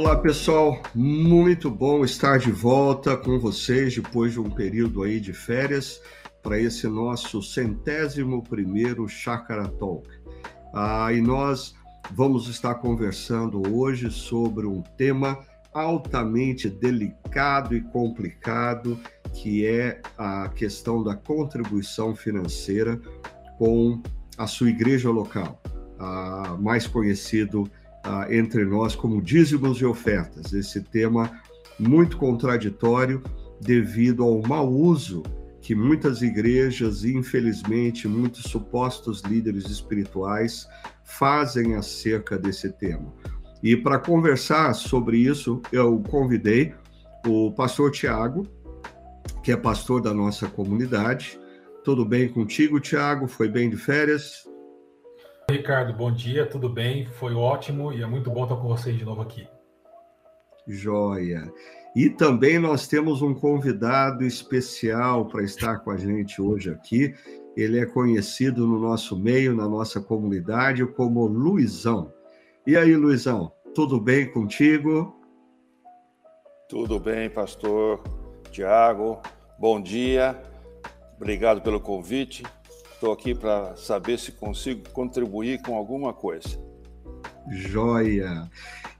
Olá pessoal, muito bom estar de volta com vocês depois de um período aí de férias para esse nosso centésimo primeiro Chakra Talk. Ah, e nós vamos estar conversando hoje sobre um tema altamente delicado e complicado, que é a questão da contribuição financeira com a sua igreja local, ah, mais conhecido ah, entre nós como dízimos e ofertas. Esse tema muito contraditório devido ao mau uso que muitas igrejas e, infelizmente, muitos supostos líderes espirituais fazem acerca desse tema. E para conversar sobre isso, eu convidei o pastor Tiago, que é pastor da nossa comunidade. Tudo bem contigo, Tiago? Foi bem de férias? Ricardo, bom dia, tudo bem? Foi ótimo e é muito bom estar com vocês de novo aqui. Joia. E também nós temos um convidado especial para estar com a gente hoje aqui. Ele é conhecido no nosso meio, na nossa comunidade, como Luizão. E aí, Luizão, tudo bem contigo? Tudo bem, pastor Tiago. Bom dia. Obrigado pelo convite. Estou aqui para saber se consigo contribuir com alguma coisa. Joia!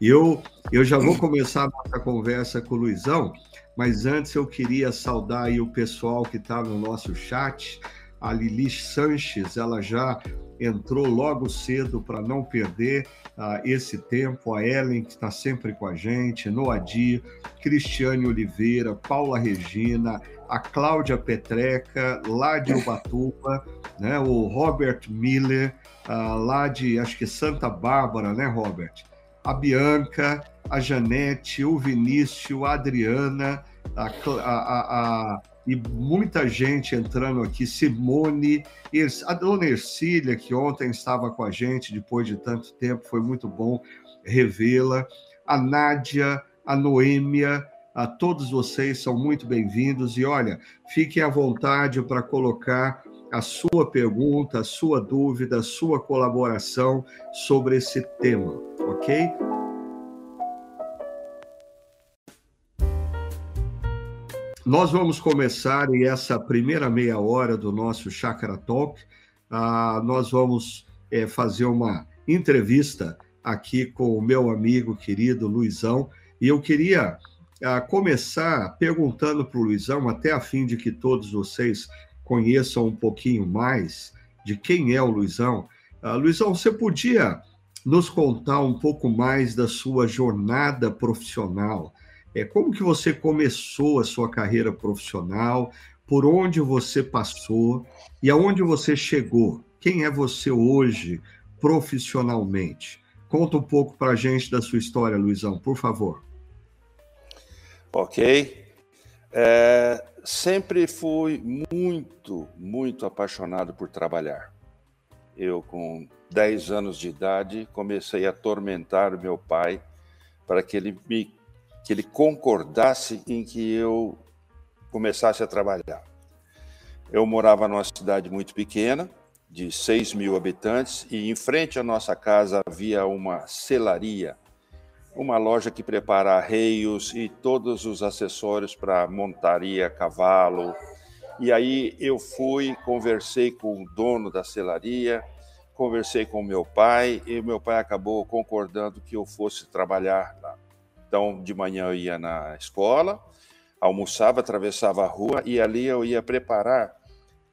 Eu, eu já vou começar a nossa conversa com o Luizão, mas antes eu queria saudar o pessoal que está no nosso chat. A Lili Sanches, ela já entrou logo cedo para não perder uh, esse tempo. A Ellen, que está sempre com a gente, Noadir, Cristiane Oliveira, Paula Regina, a Cláudia Petreca, lá de Ubatuba, né, o Robert Miller, uh, lá de, acho que Santa Bárbara, né, Robert? A Bianca, a Janete, o Vinícius, a Adriana, a, a, a, e muita gente entrando aqui, Simone, a dona Ercília, que ontem estava com a gente depois de tanto tempo, foi muito bom revê-la, a Nádia, a Noêmia, a todos vocês são muito bem-vindos e olha, fiquem à vontade para colocar a sua pergunta, a sua dúvida, a sua colaboração sobre esse tema, ok? Nós vamos começar essa primeira meia hora do nosso Chakra Talk, uh, nós vamos é, fazer uma entrevista aqui com o meu amigo querido Luizão, e eu queria a começar perguntando para o Luizão, até a fim de que todos vocês conheçam um pouquinho mais de quem é o Luizão. Uh, Luizão, você podia nos contar um pouco mais da sua jornada profissional? É, como que você começou a sua carreira profissional? Por onde você passou e aonde você chegou? Quem é você hoje profissionalmente? Conta um pouco para a gente da sua história, Luizão, por favor. Ok. É, sempre fui muito, muito apaixonado por trabalhar. Eu, com 10 anos de idade, comecei a atormentar meu pai para que ele me que ele concordasse em que eu começasse a trabalhar. Eu morava numa cidade muito pequena, de 6 mil habitantes, e em frente à nossa casa havia uma selaria uma loja que prepara arreios e todos os acessórios para montaria, cavalo. E aí eu fui, conversei com o dono da selaria, conversei com meu pai e meu pai acabou concordando que eu fosse trabalhar. Então, de manhã eu ia na escola, almoçava, atravessava a rua e ali eu ia preparar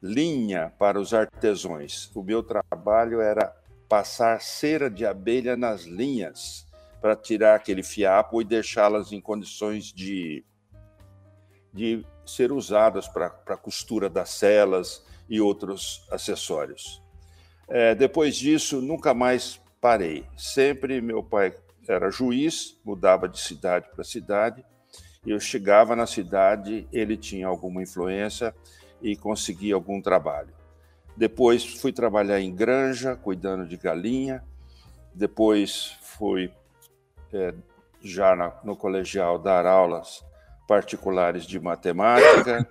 linha para os artesões. O meu trabalho era passar cera de abelha nas linhas para tirar aquele fiapo e deixá-las em condições de, de ser usadas para a costura das celas e outros acessórios. É, depois disso, nunca mais parei. Sempre meu pai era juiz, mudava de cidade para cidade. Eu chegava na cidade, ele tinha alguma influência e conseguia algum trabalho. Depois fui trabalhar em granja, cuidando de galinha. Depois fui é, já na, no colegial dar aulas particulares de matemática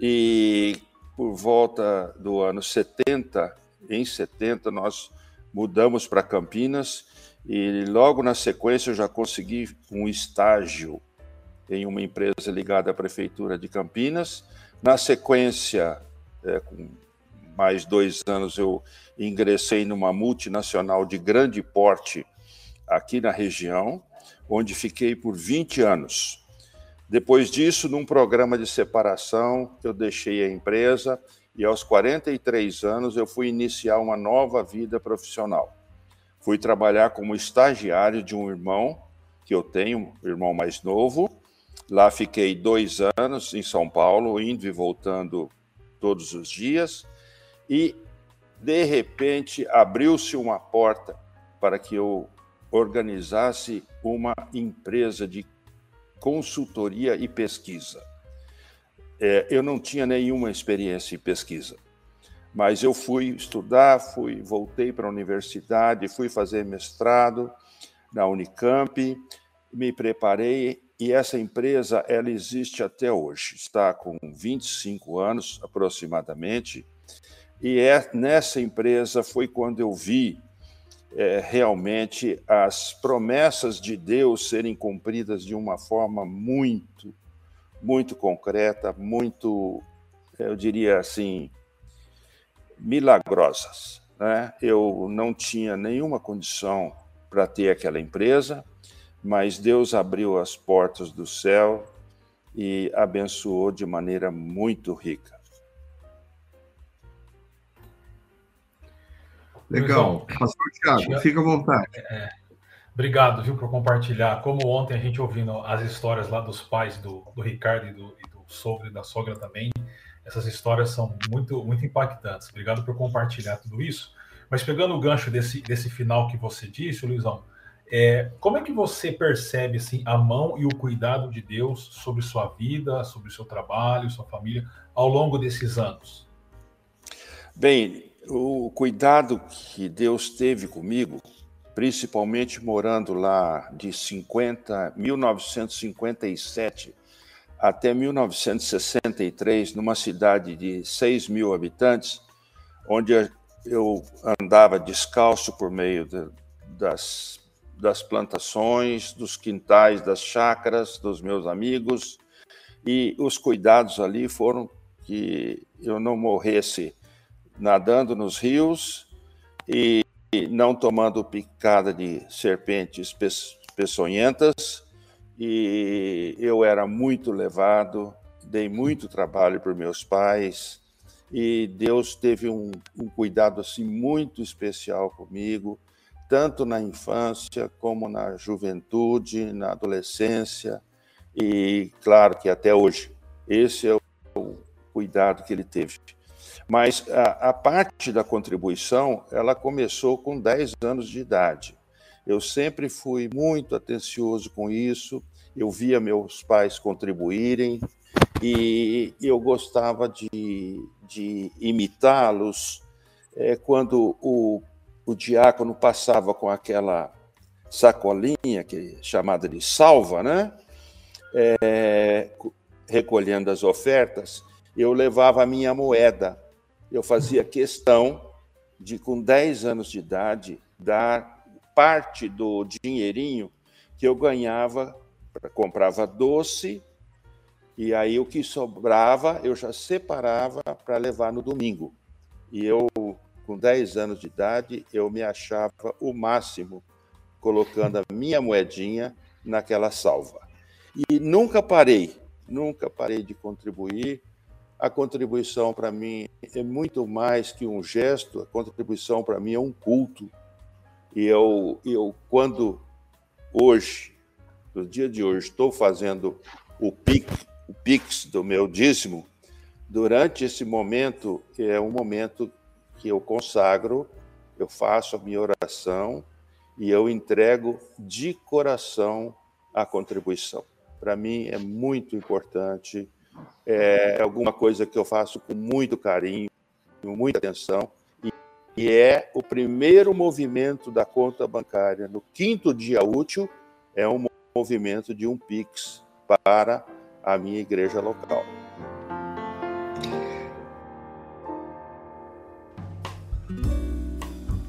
e por volta do ano 70, em 70, nós mudamos para Campinas E logo na sequência eu já consegui um estágio em uma empresa ligada à Prefeitura de Campinas. Na sequência, é, com mais dois anos, eu ingressei numa multinacional de grande porte aqui na região, onde fiquei por 20 anos. Depois disso, num programa de separação, eu deixei a empresa e aos 43 anos eu fui iniciar uma nova vida profissional. Fui trabalhar como estagiário de um irmão que eu tenho, um irmão mais novo. Lá fiquei dois anos em São Paulo, indo e voltando todos os dias. E, de repente, abriu-se uma porta para que eu organizasse uma empresa de consultoria e pesquisa. É, eu não tinha nenhuma experiência em pesquisa, mas eu fui estudar, fui, voltei para a universidade, fui fazer mestrado na Unicamp, me preparei e essa empresa ela existe até hoje, está com 25 anos aproximadamente. E é nessa empresa foi quando eu vi é, realmente as promessas de Deus serem cumpridas de uma forma muito muito concreta, muito, eu diria assim, milagrosas. Né? Eu não tinha nenhuma condição para ter aquela empresa, mas Deus abriu as portas do céu e abençoou de maneira muito rica. Legal. Pastor Tiago, fica à vontade. É, Obrigado, viu, por compartilhar. Como ontem a gente ouvindo as histórias lá dos pais do, do Ricardo e do, e do sogro e da sogra também, essas histórias são muito, muito impactantes. Obrigado por compartilhar tudo isso. Mas pegando o gancho desse, desse final que você disse, Luizão, é, como é que você percebe assim, a mão e o cuidado de Deus sobre sua vida, sobre o seu trabalho, sua família, ao longo desses anos? Bem, o cuidado que Deus teve comigo principalmente morando lá de 50, 1957 até 1963, numa cidade de 6 mil habitantes, onde eu andava descalço por meio de, das, das plantações, dos quintais, das chácaras dos meus amigos, e os cuidados ali foram que eu não morresse nadando nos rios e não tomando picada de serpentes peçonhentas, e eu era muito levado, dei muito trabalho para meus pais, e Deus teve um, um cuidado assim muito especial comigo, tanto na infância como na juventude, na adolescência, e claro que até hoje. Esse é o cuidado que ele teve. Mas a, a, parte da contribuição, ela começou com 10 anos de idade. Eu sempre fui muito atencioso com isso, eu via meus pais contribuírem e eu gostava de, de imitá-los é, quando o, o diácono passava com aquela sacolinha que é chamada de salva, né? É, recolhendo as ofertas, eu levava a minha moeda eu fazia questão de, com 10 anos de idade, dar parte do dinheirinho que eu ganhava, comprava doce, e aí o que sobrava eu já separava para levar no domingo. E eu, com 10 anos de idade, eu me achava o máximo colocando a minha moedinha naquela salva. E nunca parei, nunca parei de contribuir a contribuição para mim é muito mais que um gesto, a contribuição para mim é um culto. E eu, eu quando hoje, no dia de hoje, estou fazendo o PIX, o PIX do meu dízimo, durante esse momento é um momento que eu consagro, eu faço a minha oração e eu entrego de coração a contribuição. Para mim é muito importante é alguma coisa que eu faço com muito carinho, com muita atenção, e é o primeiro movimento da conta bancária no quinto dia útil, é um movimento de um Pix para a minha igreja local.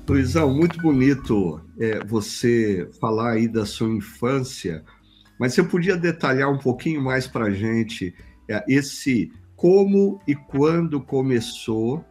Luizão, muito bonito é, você falar aí da sua infância, mas você podia detalhar um pouquinho mais para a gente é, esse como e quando começou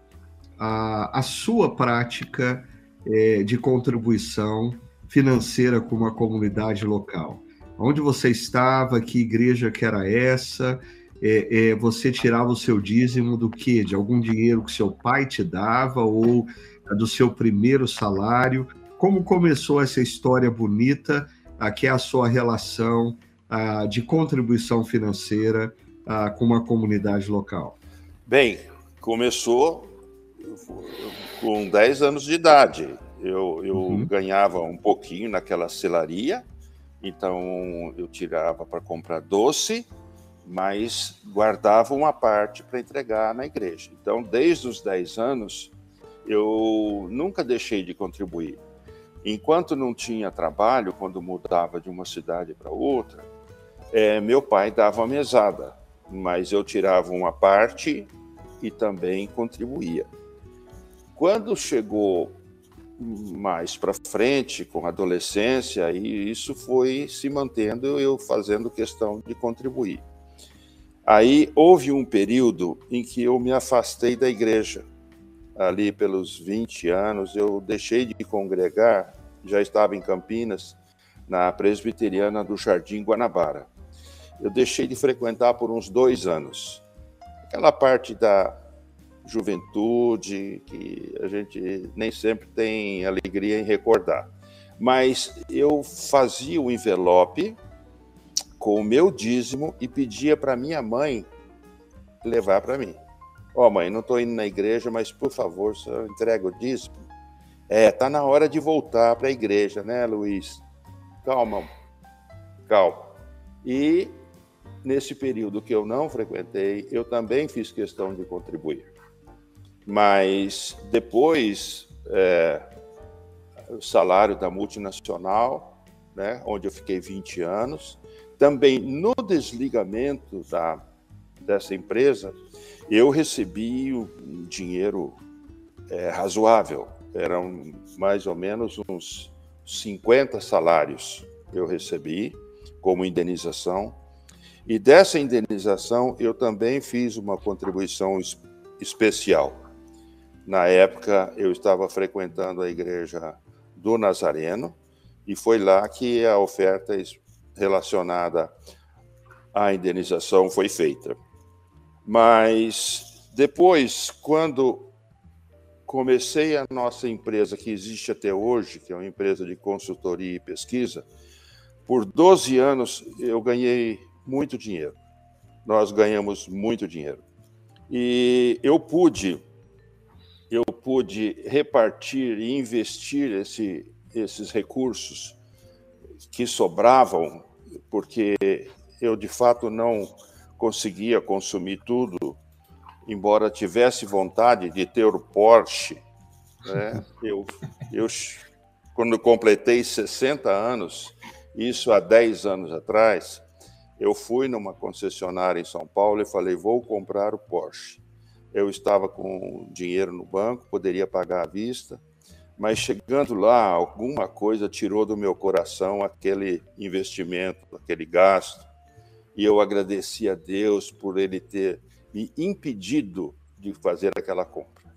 a, a sua prática é, de contribuição financeira com uma comunidade local. Onde você estava, que igreja que era essa? É, é, você tirava o seu dízimo do que? De algum dinheiro que seu pai te dava ou do seu primeiro salário? Como começou essa história bonita, a, que é a sua relação a, de contribuição financeira a, com uma comunidade local? Bem, começou com 10 anos de idade. Eu, eu uhum. ganhava um pouquinho naquela celaria, então eu tirava para comprar doce, mas guardava uma parte para entregar na igreja. Então, desde os 10 anos, eu nunca deixei de contribuir. Enquanto não tinha trabalho, quando mudava de uma cidade para outra, é, meu pai dava a mesada, mas eu tirava uma parte e também contribuía. Quando chegou mais para frente, com a adolescência, e isso foi se mantendo, eu fazendo questão de contribuir. Aí houve um período em que eu me afastei da igreja. Ali pelos 20 anos, eu deixei de congregar, já estava em Campinas, na presbiteriana do Jardim Guanabara. Eu deixei de frequentar por uns dois anos. Aquela parte da juventude, que a gente nem sempre tem alegria em recordar. Mas eu fazia o envelope com o meu dízimo e pedia para minha mãe levar para mim. Ó, oh, mãe, não estou indo na igreja, mas por favor, só entrega o dízimo. É, tá na hora de voltar para a igreja, né, Luiz? Calma, calma. E nesse período que eu não frequentei, eu também fiz questão de contribuir. Mas depois, é, o salário da multinacional, né, onde eu fiquei 20 anos, também no desligamento da, dessa empresa, eu recebi um dinheiro é, razoável, eram mais ou menos uns 50 salários eu recebi como indenização. E dessa indenização eu também fiz uma contribuição especial. Na época, eu estava frequentando a igreja do Nazareno e foi lá que a oferta relacionada à indenização foi feita. Mas depois, quando comecei a nossa empresa, que existe até hoje, que é uma empresa de consultoria e pesquisa, por 12 anos eu ganhei muito dinheiro. Nós ganhamos muito dinheiro. E eu pude eu pude repartir e investir esse, esses recursos que sobravam, porque eu de fato não conseguia consumir tudo, embora tivesse vontade de ter o Porsche. Né? Eu, eu, quando completei 60 anos, isso há 10 anos atrás, eu fui numa concessionária em São Paulo e falei: vou comprar o Porsche eu estava com dinheiro no banco, poderia pagar à vista, mas chegando lá, alguma coisa tirou do meu coração aquele investimento, aquele gasto, e eu agradeci a Deus por ele ter me impedido de fazer aquela compra.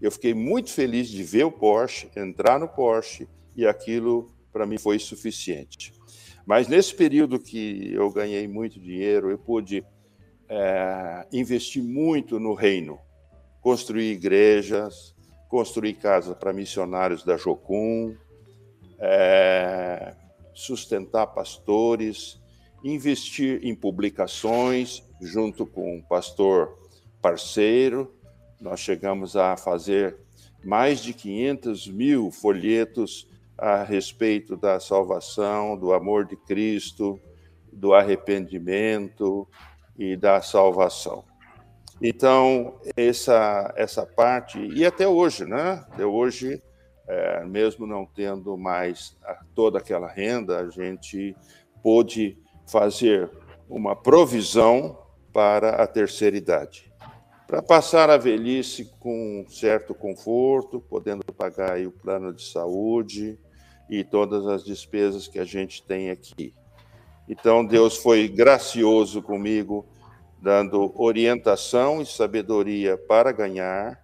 Eu fiquei muito feliz de ver o Porsche, entrar no Porsche, e aquilo para mim foi suficiente. Mas nesse período que eu ganhei muito dinheiro, eu pude é, investir muito no reino, construir igrejas, construir casas para missionários da Jocum, é, sustentar pastores, investir em publicações junto com um pastor parceiro. Nós chegamos a fazer mais de 500 mil folhetos a respeito da salvação, do amor de Cristo, do arrependimento, e da salvação. Então, essa, essa parte, e até hoje, né? Até hoje, é, mesmo não tendo mais toda aquela renda, a gente pôde fazer uma provisão para a terceira idade. para passar a velhice com certo conforto, podendo pagar o plano de saúde e todas as despesas que a gente tem aqui. Então, Deus foi gracioso comigo, dando orientação e sabedoria para ganhar,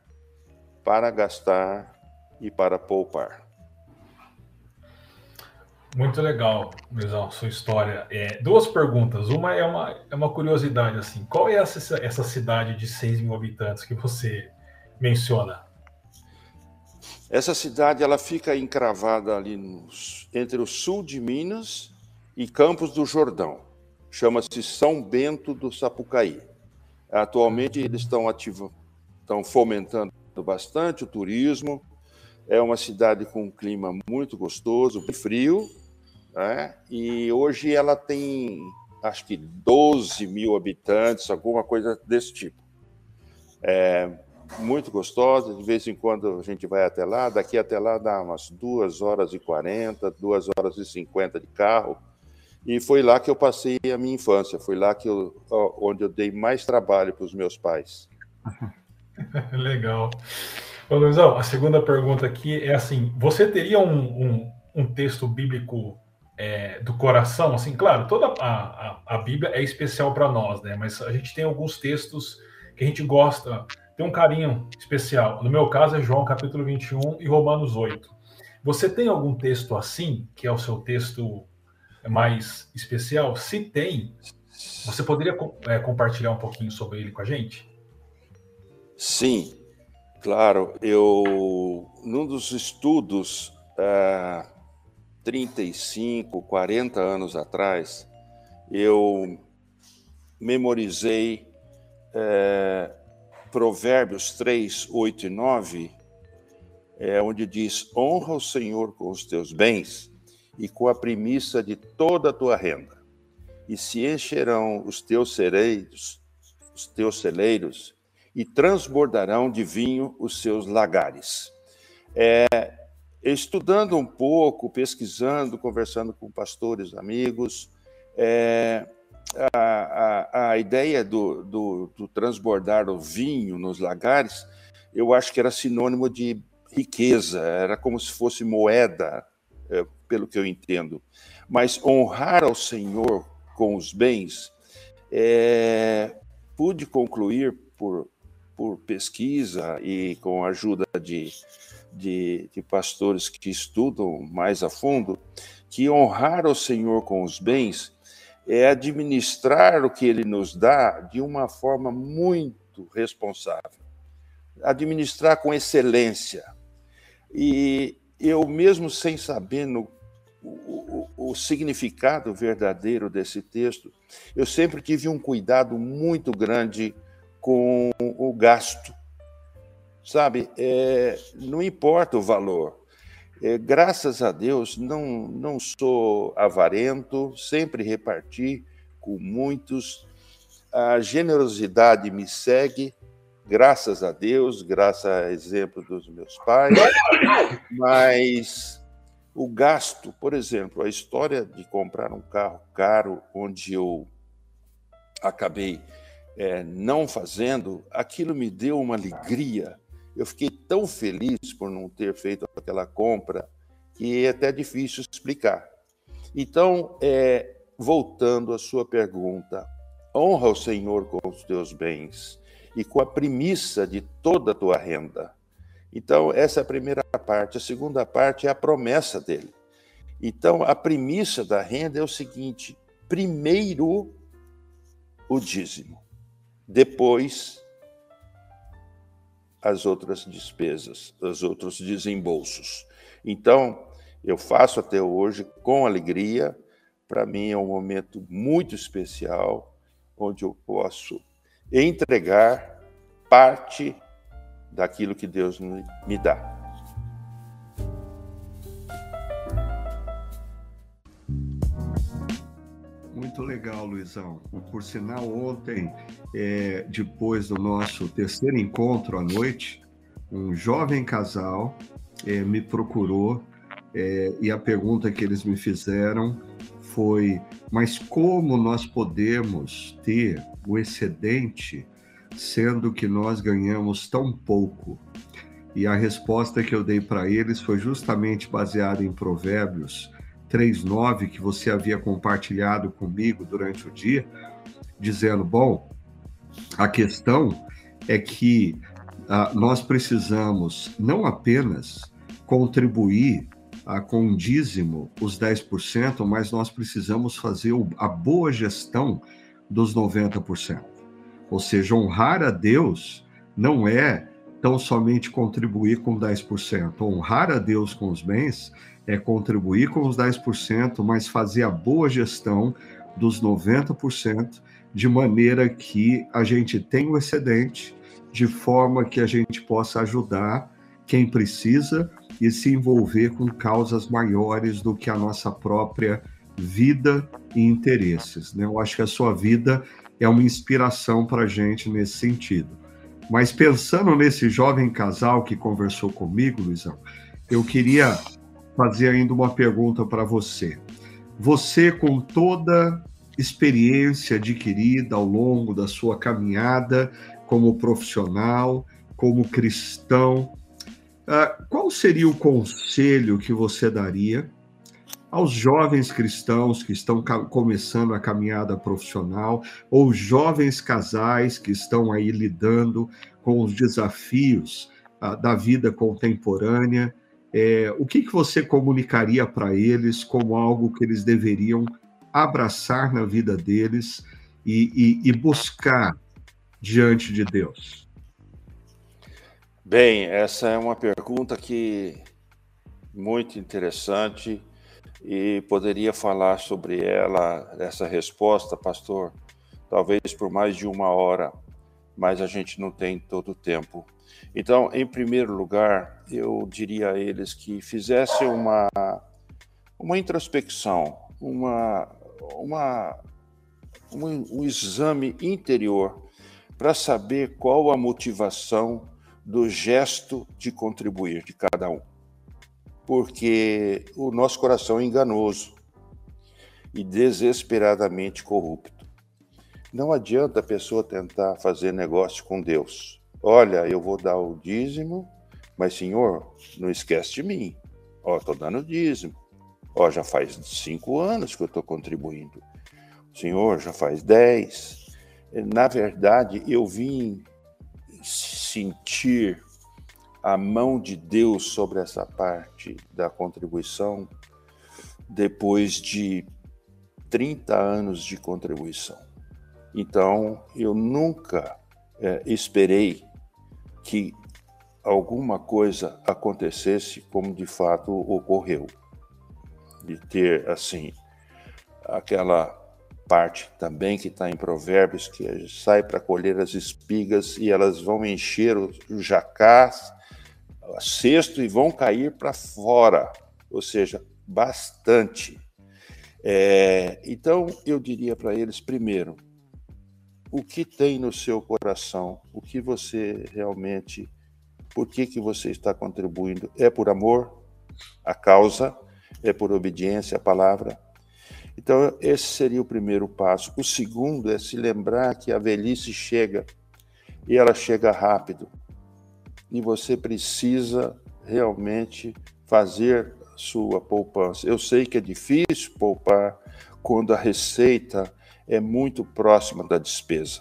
para gastar e para poupar. Muito legal, Luizão, sua história. É, duas perguntas. Uma é uma, é uma curiosidade, assim. Qual é essa, essa cidade de 6 mil habitantes que você menciona? Essa cidade ela fica encravada ali entre o sul de Minas e Campos do Jordão. Chama-se São Bento do Sapucaí. Atualmente eles estão ativos, estão fomentando bastante o turismo. É uma cidade com um clima muito gostoso, frio, né? e hoje ela tem, acho que 12 mil habitantes, alguma coisa desse tipo. É muito gostosa, de vez em quando a gente vai até lá, daqui até lá dá umas 2 horas e 40, 2 horas e 50 de carro, e foi lá que eu passei a minha infância, foi lá que eu, onde eu dei mais trabalho para os meus pais. Legal. Ô, Luizão, a segunda pergunta aqui é assim: você teria um, um, um texto bíblico é, do coração? Assim, claro, toda a, a, a Bíblia é especial para nós, né? Mas a gente tem alguns textos que a gente gosta, tem um carinho especial. No meu caso é João capítulo 21 e Romanos 8. Você tem algum texto assim, que é o seu texto mais especial? Se tem, você poderia é, compartilhar um pouquinho sobre ele com a gente? Sim, claro. Eu, num dos estudos, é, 35, 40 anos atrás, eu memorizei é, Provérbios 3, 8 e 9, é, onde diz: Honra o Senhor com os teus bens e com a premissa de toda a tua renda, e se encherão os teus celeiros, os teus celeiros, e transbordarão de vinho os seus lagares. É, estudando um pouco, pesquisando, conversando com pastores, amigos, é, a, a, a, ideia do, do, do, transbordar o vinho nos lagares, eu acho que era sinônimo de riqueza, era como se fosse moeda, é, pelo que eu entendo. Mas honrar ao Senhor com os bens, é, pude concluir por, por pesquisa e com a ajuda de de, de pastores que estudam mais a fundo, que honrar o Senhor com os bens é administrar o que ele nos dá de uma forma muito responsável. Administrar com excelência. E eu, mesmo sem saber no, o, o, o, significado verdadeiro desse texto, eu sempre tive um cuidado muito grande com o gasto. Sabe, é, não importa o valor. É, graças a Deus, não, não sou avarento, sempre reparti com muitos. A generosidade me segue, graças a Deus, graças a exemplo dos meus pais. Mas o gasto, por exemplo, a história de comprar um carro caro, onde eu acabei é, não fazendo, aquilo me deu uma alegria eu fiquei tão feliz por não ter feito aquela compra que é até difícil explicar. Então, é, voltando à sua pergunta, honra o Senhor com os teus bens e com a premissa de toda a tua renda. Então, essa é a primeira parte. A segunda parte é a promessa dele. Então, a premissa da renda é o seguinte: primeiro o dízimo, depois as outras despesas, os outros desembolsos. Então, eu faço até hoje com alegria. Para mim é um momento muito especial, onde eu posso entregar parte daquilo que Deus me dá. Muito legal, Luizão. Por sinal, ontem, é, depois do nosso terceiro encontro à noite, um jovem casal é, me procurou é, e a pergunta que eles me fizeram foi: mas como nós podemos ter o excedente sendo que nós ganhamos tão pouco? E a resposta que eu dei para eles foi justamente baseada em Provérbios 3:9 que você havia compartilhado comigo durante o dia, dizendo: bom, a questão é que ah, nós precisamos não apenas contribuir ah, com um dízimo, os 10%, mas nós precisamos fazer a boa gestão dos 90%. Ou seja, honrar a Deus não é tão somente contribuir com 10%. Honrar a Deus com os bens é contribuir com os 10%, mas fazer a boa gestão dos 90%, de maneira que a gente tenha o excedente, de forma que a gente possa ajudar quem precisa e se envolver com causas maiores do que a nossa própria vida e interesses. Né? Eu acho que a sua vida é uma inspiração para a gente nesse sentido. Mas pensando nesse jovem casal que conversou comigo, Luizão, eu queria fazer ainda uma pergunta para você. Você, com toda experiência adquirida ao longo da sua caminhada como profissional, como cristão, ah, qual seria o conselho que você daria aos jovens cristãos que estão começando a caminhada profissional, ou jovens casais que estão aí lidando com os desafios uh, da vida contemporânea, é, o que, que você comunicaria para eles como algo que eles deveriam abraçar na vida deles e, e, e buscar diante de Deus? Bem, essa é uma pergunta que muito interessante e poderia falar sobre ela, essa resposta, pastor, talvez por mais de uma hora, mas a gente não tem todo o tempo. Então, em primeiro lugar, eu diria a eles que fizessem uma, uma introspecção, uma, uma, um, um exame interior para saber qual a motivação do gesto de contribuir de cada um porque o nosso coração é enganoso e desesperadamente corrupto. Não adianta a pessoa tentar fazer negócio com Deus. Olha, eu vou dar o dízimo, mas Senhor, não esquece de mim. Ó, estou dando dízimo. Ó, já faz cinco anos que eu estou contribuindo. Senhor, já faz dez. Na verdade, eu vim sentir a mão de Deus sobre essa parte da contribuição depois de 30 anos de contribuição. Então, eu nunca é, esperei que alguma coisa acontecesse como de fato ocorreu. De ter, assim, aquela parte também que está em Provérbios, que sai para colher as espigas e elas vão encher o jacás cesto e vão cair para fora, ou seja, bastante. É, então, eu diria para eles, primeiro, o que tem no seu coração, o que você realmente, por que, que você está contribuindo? É por amor à causa? É por obediência à palavra? Então, esse seria o primeiro passo. O segundo é se lembrar que a velhice chega e ela chega rápido e você precisa realmente fazer sua poupança. Eu sei que é difícil poupar quando a receita é muito próxima da despesa,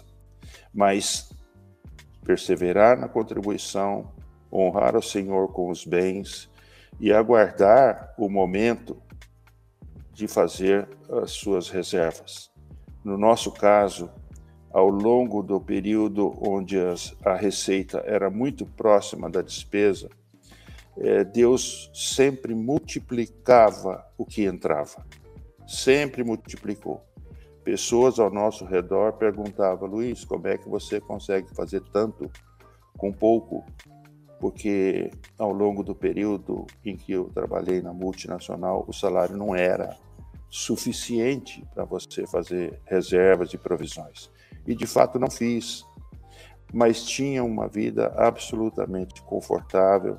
mas perseverar na contribuição, honrar o Senhor com os bens e aguardar o momento de fazer as suas reservas. No nosso caso, ao longo do período onde as, a receita era muito próxima da despesa, é, Deus sempre multiplicava o que entrava, sempre multiplicou. Pessoas ao nosso redor perguntavam, Luiz, como é que você consegue fazer tanto com pouco? Porque ao longo do período em que eu trabalhei na multinacional, o salário não era suficiente para você fazer reservas e provisões e de fato não fiz. Mas tinha uma vida absolutamente confortável.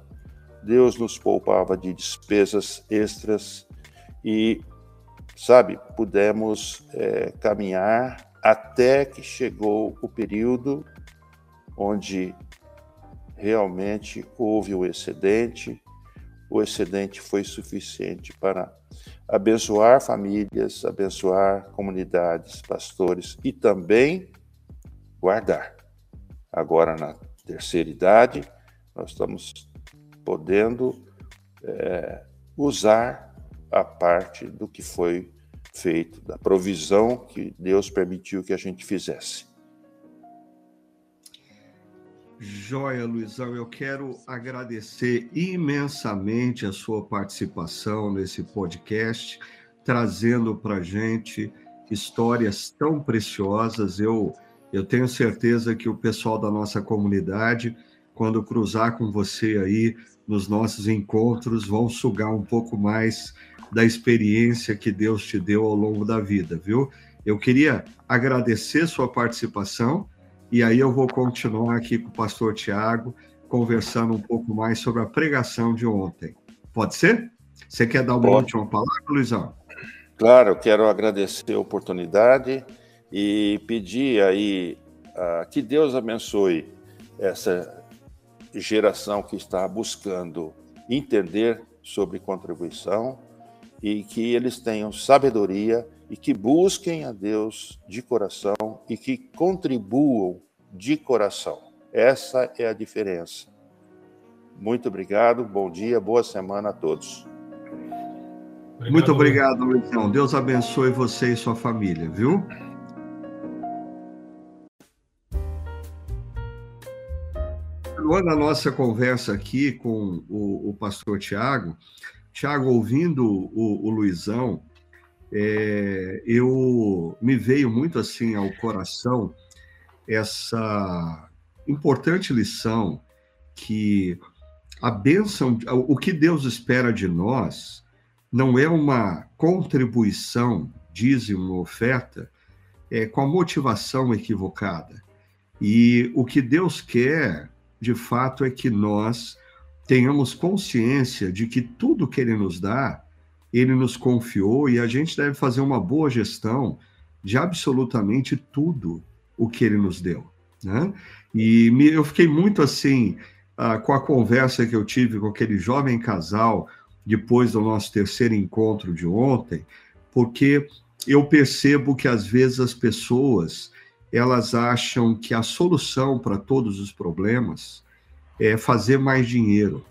Deus nos poupava de despesas extras e, sabe, pudemos é, caminhar até que chegou o período onde realmente houve o excedente, o excedente foi suficiente para abençoar famílias, abençoar comunidades, pastores e também guardar. Agora, na terceira idade, nós estamos podendo é, usar a parte do que foi feito, da provisão que Deus permitiu que a gente fizesse. Joia, Luizão, eu quero agradecer imensamente a sua participação nesse podcast, trazendo para gente histórias tão preciosas. Eu, eu tenho certeza que o pessoal da nossa comunidade, quando cruzar com você aí nos nossos encontros, vão sugar um pouco mais da experiência que Deus te deu ao longo da vida, viu? Eu queria agradecer sua participação e aí eu vou continuar aqui com o pastor Tiago, conversando um pouco mais sobre a pregação de ontem. Pode ser? Você quer dar uma Pode. última palavra, Luizão? Claro, quero agradecer a oportunidade e pedir aí uh, que Deus abençoe essa geração que está buscando entender sobre contribuição e que eles tenham sabedoria e que busquem a Deus de coração e que contribuam de coração. Essa é a diferença. Muito obrigado, bom dia, boa semana a todos. Obrigado. Muito obrigado, Luizão. Deus abençoe você e sua família, viu? Continuando a nossa conversa aqui com o, o pastor Tiago, Tiago, ouvindo o, o Luizão, é, eu me veio muito assim ao coração essa importante lição que a bênção, o que Deus espera de nós não é uma contribuição, dízimo, oferta, é, com a motivação equivocada. E o que Deus quer, de fato, é que nós tenhamos consciência de que tudo que Ele nos dá ele nos confiou e a gente deve fazer uma boa gestão de absolutamente tudo o que ele nos deu. Né? E me, eu fiquei muito assim uh, com a conversa que eu tive com aquele jovem casal depois do nosso terceiro encontro de ontem, porque eu percebo que às vezes as pessoas elas acham que a solução para todos os problemas é fazer mais dinheiro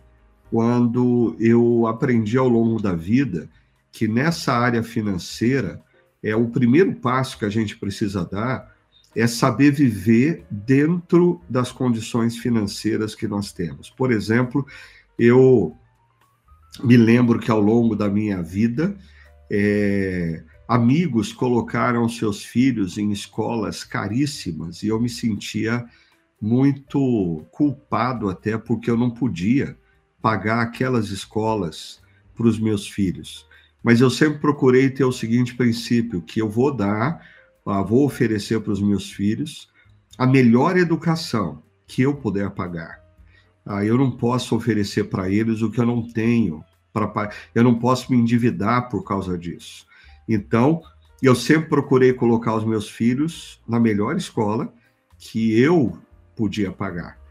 quando eu aprendi ao longo da vida que nessa área financeira é o primeiro passo que a gente precisa dar é saber viver dentro das condições financeiras que nós temos. Por exemplo, eu me lembro que ao longo da minha vida, é, amigos colocaram seus filhos em escolas caríssimas e eu me sentia muito culpado até porque eu não podia pagar aquelas escolas para os meus filhos. Mas eu sempre procurei ter o seguinte princípio, que eu vou dar, ah, vou oferecer para os meus filhos a melhor educação que eu puder pagar. Ah, eu não posso oferecer para eles o que eu não tenho, para eu não posso me endividar por causa disso. Então, eu sempre procurei colocar os meus filhos na melhor escola que eu podia pagar.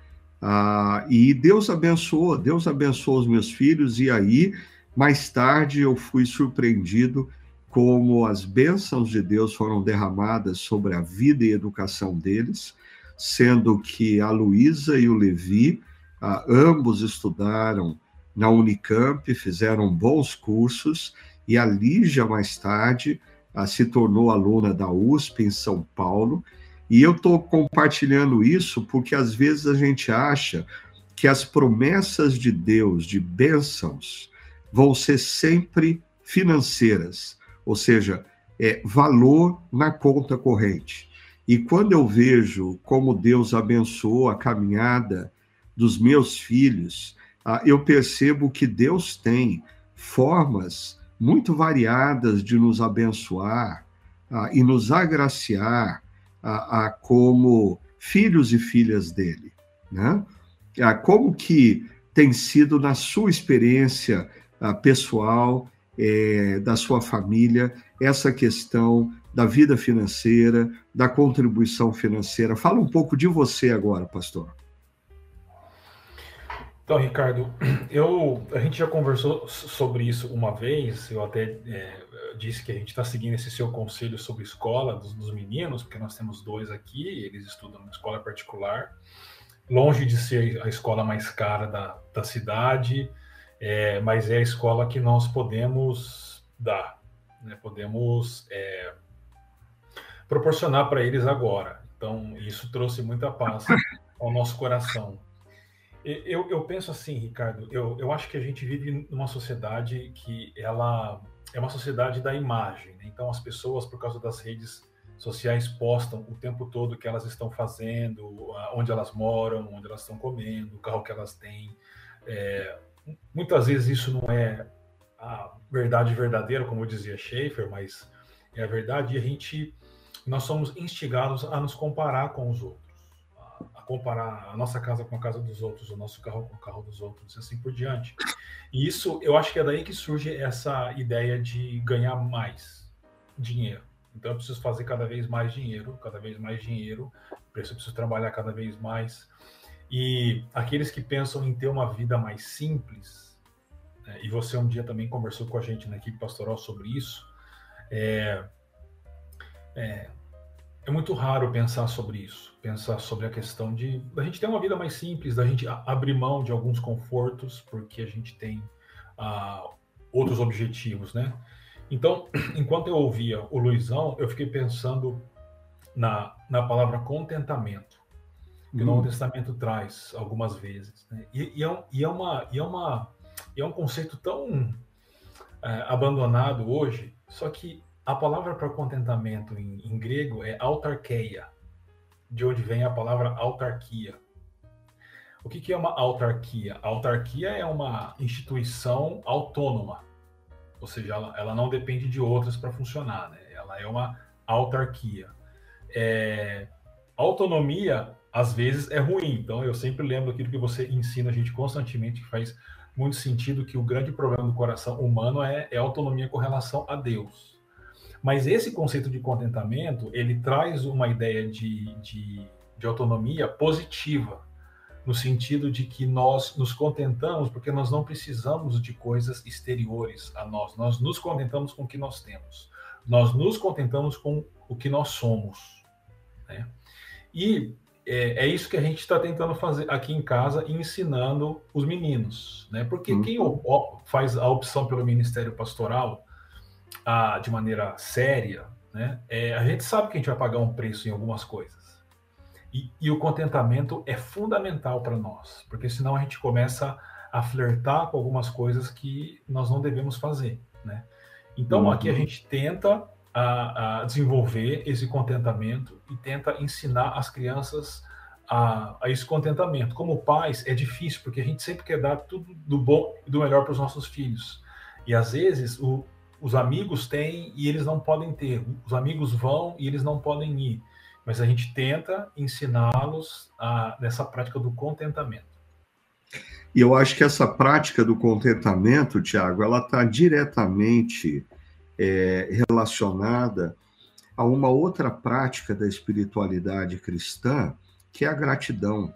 Ah, e Deus abençoou, Deus abençoou os meus filhos, e aí, mais tarde, eu fui surpreendido como as bênçãos de Deus foram derramadas sobre a vida e educação deles, sendo que a Luísa e o Levi, ah, ambos estudaram na Unicamp, fizeram bons cursos, e a Lígia, mais tarde, ah, se tornou aluna da USP em São Paulo, e eu estou compartilhando isso porque às vezes a gente acha que as promessas de Deus, de bênçãos, vão ser sempre financeiras, ou seja, é valor na conta corrente. E quando eu vejo como Deus abençoou a caminhada dos meus filhos, ah, eu percebo que Deus tem formas muito variadas de nos abençoar ah, e nos agraciar a, a como filhos e filhas dele, né? A, como que tem sido na sua experiência a, pessoal, é, da sua família, essa questão da vida financeira, da contribuição financeira. Fala um pouco de você agora, pastor. Então, Ricardo, eu, a gente já conversou sobre isso uma vez, eu até é, disse que a gente está seguindo esse seu conselho sobre escola dos, dos, meninos, porque nós temos dois aqui, eles estudam na escola particular, longe de ser a escola mais cara da, da cidade, é, mas é a escola que nós podemos dar, né? podemos é, proporcionar para eles agora. Então, isso trouxe muita paz ao nosso coração. Eu, eu penso assim, Ricardo, eu, eu acho que a gente vive numa sociedade que ela é uma sociedade da imagem. Né? Então, as pessoas, por causa das redes sociais, postam o tempo todo o que elas estão fazendo, onde elas moram, onde elas estão comendo, o carro que elas têm. É, muitas vezes isso não é a verdade verdadeira, como dizia Schaefer, mas é a verdade. E a gente, nós somos instigados a nos comparar com os outros comparar a nossa casa com a casa dos outros, o nosso carro com o carro dos outros, e assim por diante. E isso, eu acho que é daí que surge essa ideia de ganhar mais dinheiro. Então eu preciso fazer cada vez mais dinheiro, cada vez mais dinheiro, eu preciso trabalhar cada vez mais. E aqueles que pensam em ter uma vida mais simples, né, e você um dia também conversou com a gente na equipe pastoral sobre isso, é, é, é muito raro pensar sobre isso, pensar sobre a questão de da gente ter uma vida mais simples, da gente abrir mão de alguns confortos, porque a gente tem ah, outros objetivos, né? Então, enquanto eu ouvia o Luizão, eu fiquei pensando na, na palavra contentamento, que hum. o Novo hum. Testamento traz algumas vezes. Né? E, e, é, e, é, uma, e, é, uma, e é um conceito tão é, abandonado hoje, só que a palavra para contentamento em, em, grego é autarqueia, de onde vem a palavra autarquia. O que, que é uma autarquia? A autarquia é uma instituição autônoma, ou seja, ela, ela não depende de outras para funcionar, né? ela é uma autarquia. É, autonomia, às vezes, é ruim, então eu sempre lembro aquilo que você ensina a gente constantemente, que faz muito sentido, que o grande problema do coração humano é, é autonomia com relação a Deus. Mas esse conceito de contentamento, ele traz uma ideia de, de, de autonomia positiva, no sentido de que nós nos contentamos porque nós não precisamos de coisas exteriores a nós, nós nos contentamos com o que nós temos, nós nos contentamos com o que nós somos. Né? E é, é, isso que a gente está tentando fazer aqui em casa, ensinando os meninos, né? Porque uhum. quem faz a opção pelo ministério pastoral a, de maneira séria, né, é, a gente sabe que a gente vai pagar um preço em algumas coisas. E, e o contentamento é fundamental para nós, porque senão a gente começa a flertar com algumas coisas que nós não devemos fazer. Né? Então, uhum. aqui a gente tenta a, a desenvolver esse contentamento e tenta ensinar as crianças a, a, esse contentamento. Como pais, é difícil, porque a gente sempre quer dar tudo do bom e do melhor para os nossos filhos. E às vezes o, os amigos têm e eles não podem ter. Os amigos vão e eles não podem ir. Mas a gente tenta ensiná-los nessa prática do contentamento. E eu acho que essa prática do contentamento, Tiago, ela está diretamente é, relacionada a uma outra prática da espiritualidade cristã, que é a gratidão.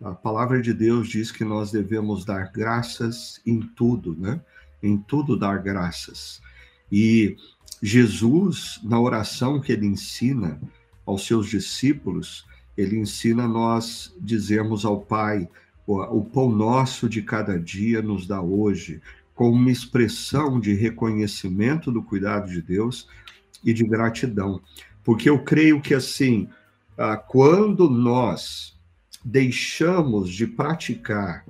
A palavra de Deus diz que nós devemos dar graças em tudo, né? Em tudo dar graças. E Jesus, na oração que ele ensina aos seus discípulos, ele ensina nós dizermos ao Pai: o pão nosso de cada dia nos dá hoje, como uma expressão de reconhecimento do cuidado de Deus e de gratidão. Porque eu creio que assim, ah, quando nós deixamos de praticar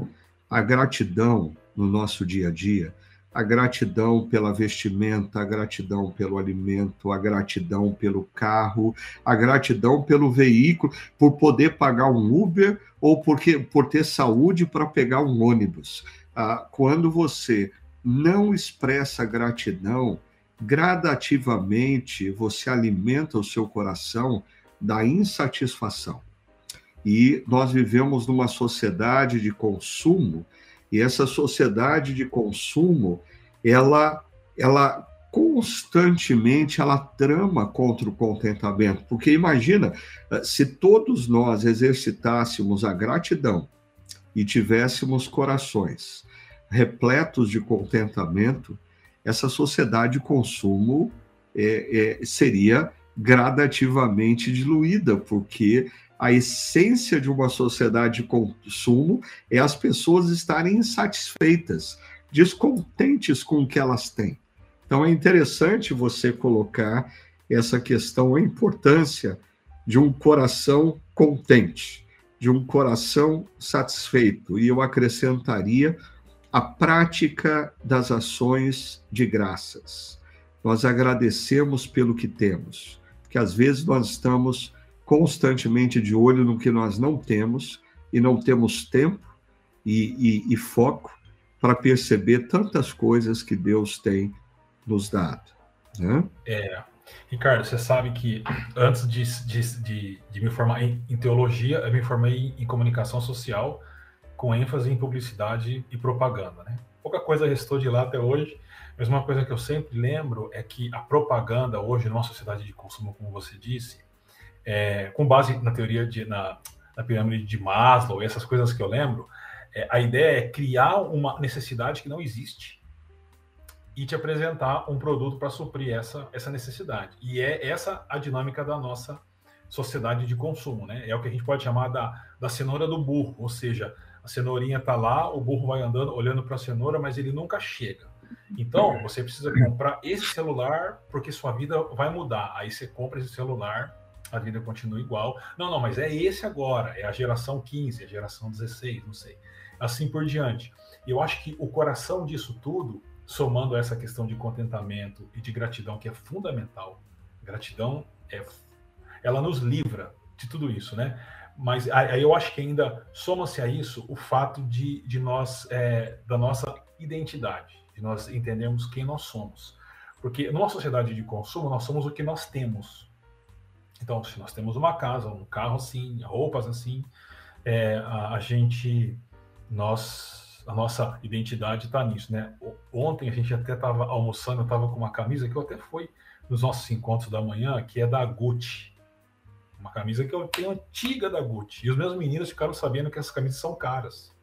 a gratidão no nosso dia a dia, a gratidão pela vestimenta, a gratidão pelo alimento, a gratidão pelo carro, a gratidão pelo veículo, por poder pagar um Uber ou porque, por ter saúde para pegar um ônibus. Ah, quando você não expressa gratidão, gradativamente você alimenta o seu coração da insatisfação. E nós vivemos numa sociedade de consumo e essa sociedade de consumo, ela, ela constantemente ela trama contra o contentamento, porque imagina eh, se todos nós exercitássemos a gratidão e tivéssemos corações repletos de contentamento, essa sociedade de consumo é, é, seria gradativamente diluída, porque a essência de uma sociedade de consumo é as pessoas estarem insatisfeitas, descontentes com o que elas têm. Então é interessante você colocar essa questão, a importância de um coração contente, de um coração satisfeito. E eu acrescentaria a prática das ações de graças. Nós agradecemos pelo que temos, porque às vezes nós estamos constantemente de olho no que nós não temos e não temos tempo e, e, e foco para perceber tantas coisas que Deus tem nos dado. Né? É. Ricardo, você sabe que antes de, de, de, de me formar em, em, teologia, eu me formei em, em comunicação social, com ênfase em publicidade e propaganda. Né? Pouca coisa restou de lá até hoje, mas uma coisa que eu sempre lembro é que a propaganda hoje, numa sociedade de consumo, como você disse, é, com base na teoria de, na, na pirâmide de Maslow, essas coisas que eu lembro, é, a ideia é criar uma necessidade que não existe e te apresentar um produto para suprir essa, essa necessidade. E é essa a dinâmica da nossa sociedade de consumo, né? É o que a gente pode chamar da, da cenoura do burro, ou seja, a cenourinha está lá, o burro vai andando, olhando para a cenoura, mas ele nunca chega. Então, você precisa comprar esse celular porque sua vida vai mudar. Aí você compra esse celular, a vida continua igual. Não, não, mas é esse agora, é a geração 15, a geração 16, não sei. Assim por diante. Eu acho que o coração disso tudo somando essa questão de contentamento e de gratidão, que é fundamental. Gratidão é, ela nos livra de tudo isso, né? Mas aí eu acho que ainda soma-se a isso o fato de, de nós, é, da nossa identidade, de nós entendermos quem nós somos. Porque numa sociedade de consumo, nós somos o que nós temos. Então, se nós temos uma casa, um carro assim, roupas assim, é, a, a gente, nós a nossa identidade está nisso, né? Ontem a gente até estava almoçando, eu estava com uma camisa que eu até fui nos nossos encontros da manhã, que é da Gucci. Uma camisa que eu tenho antiga da Gucci. E os meus meninos ficaram sabendo que essas camisas são caras.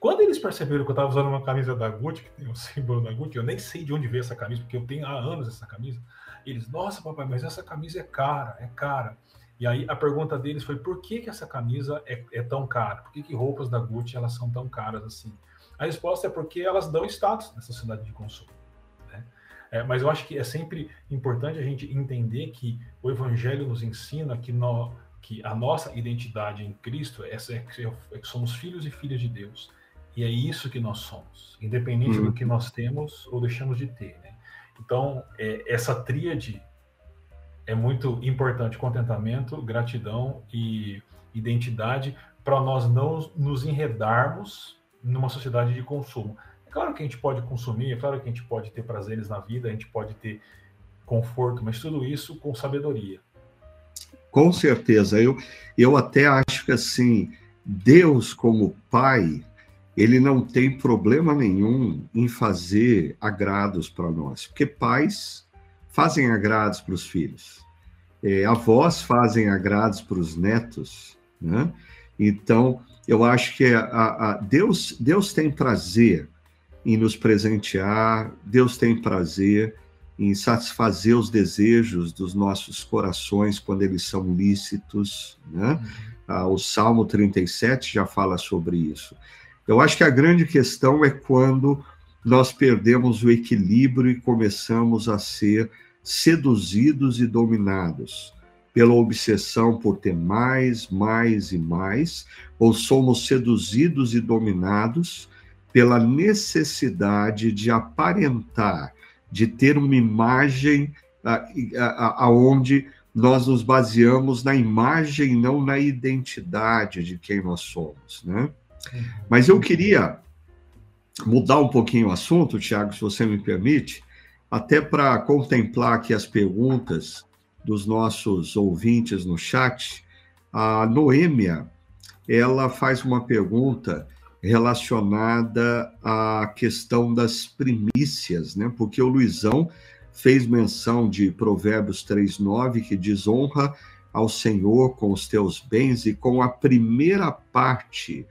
Quando eles perceberam que eu estava usando uma camisa da Gucci, que tem o símbolo da Gucci, eu nem sei de onde veio essa camisa, porque eu tenho há anos essa camisa. Eles, nossa, papai, mas essa camisa é cara, é cara. E aí a pergunta deles foi por que, que essa camisa é, é tão cara? Por que, que roupas da Gucci elas são tão caras assim? A resposta é porque elas dão status nessa sociedade de consumo. Né? É, mas eu acho que é sempre importante a gente entender que o Evangelho nos ensina que, no, que a nossa identidade em Cristo é, é, é, que somos filhos e filhas de Deus. E é isso que nós somos, independente uhum. do que nós temos ou deixamos de ter. Né? Então, é, essa tríade é muito importante contentamento, gratidão e identidade para nós não nos enredarmos numa sociedade de consumo. É claro que a gente pode consumir, é claro que a gente pode ter prazeres na vida, a gente pode ter conforto, mas tudo isso com sabedoria. Com certeza, eu, eu até acho que assim, Deus como Pai, ele não tem problema nenhum em fazer agrados para nós, porque pais fazem agrados para os filhos, é, avós fazem agrados para os netos, né? Então, eu acho que a, a, Deus, Deus tem prazer em nos presentear, Deus tem prazer em satisfazer os desejos dos nossos corações quando eles são lícitos, né? Uhum. Ah, o Salmo 37 já fala sobre isso. Eu acho que a grande questão é quando nós perdemos o equilíbrio e começamos a ser seduzidos e dominados pela obsessão por ter mais, mais e mais, ou somos seduzidos e dominados pela necessidade de aparentar, de ter uma imagem aonde nós nos baseamos na imagem, não na identidade de quem nós somos, né? Mas eu queria mudar um pouquinho o assunto, Tiago, se você me permite, até para contemplar aqui as perguntas dos nossos ouvintes no chat. A Noêmia, ela faz uma pergunta relacionada à questão das primícias, né? Porque o Luizão fez menção de Provérbios 3:9 que diz honra ao Senhor com os teus bens e com a primeira parte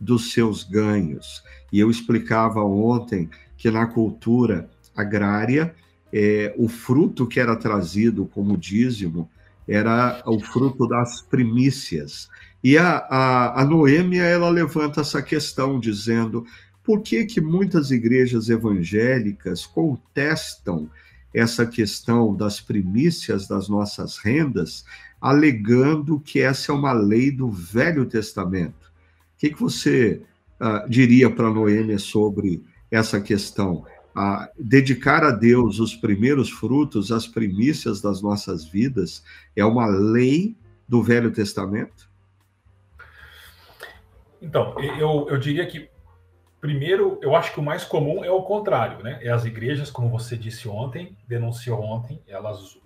dos seus ganhos. E eu explicava ontem que na cultura agrária, é, o fruto que era trazido como dízimo era o fruto das primícias. E a, a, a Noêmia, ela levanta essa questão, dizendo por que, que muitas igrejas evangélicas contestam essa questão das primícias das nossas rendas, alegando que essa é uma lei do Velho Testamento. O que, que você uh, diria para Noêmia sobre essa questão? Uh, dedicar a Deus os primeiros frutos, as primícias das nossas vidas, é uma lei do Velho Testamento? Então, eu, eu diria que, primeiro, eu acho que o mais comum é o contrário, né? É as igrejas, como você disse ontem, denunciou ontem, elas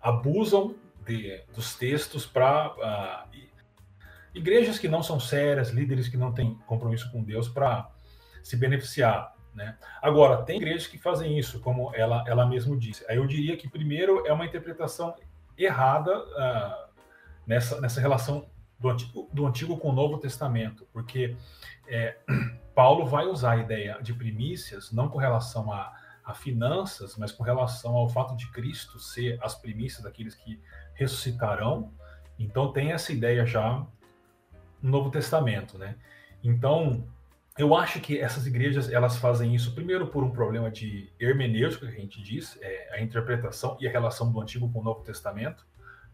abusam de, dos textos para uh, igrejas que não são sérias, líderes que não têm compromisso com Deus para se beneficiar. Né? Agora, tem igrejas que fazem isso, como ela, ela mesma disse. Aí eu diria que, primeiro, é uma interpretação errada uh, nessa, nessa relação do antigo, do antigo com o Novo Testamento, porque é, Paulo vai usar a ideia de primícias não com relação a, a finanças, mas com relação ao fato de Cristo ser as primícias daqueles que ressuscitarão. Então tem essa ideia já no Novo Testamento, né? Então, eu acho que essas igrejas elas fazem isso primeiro por um problema de hermenêutica que a gente diz, é, a interpretação e a relação do Antigo com o Novo Testamento,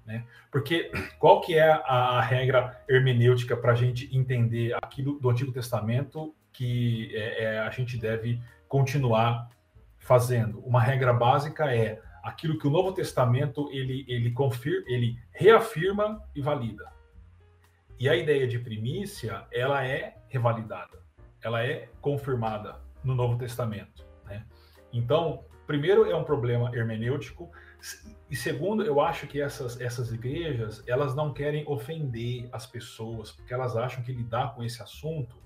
né? Porque qual que é a, regra hermenêutica para a gente entender aquilo do Antigo Testamento que é, é, a gente deve continuar fazendo? Uma regra básica é aquilo que o Novo Testamento ele ele confirma, ele reafirma e valida. E a ideia de primícia, ela é revalidada, ela é confirmada no Novo Testamento. Né? Então, primeiro é um problema hermenêutico, e segundo, eu acho que essas, essas igrejas, elas não querem ofender as pessoas, porque elas acham que lidar com esse assunto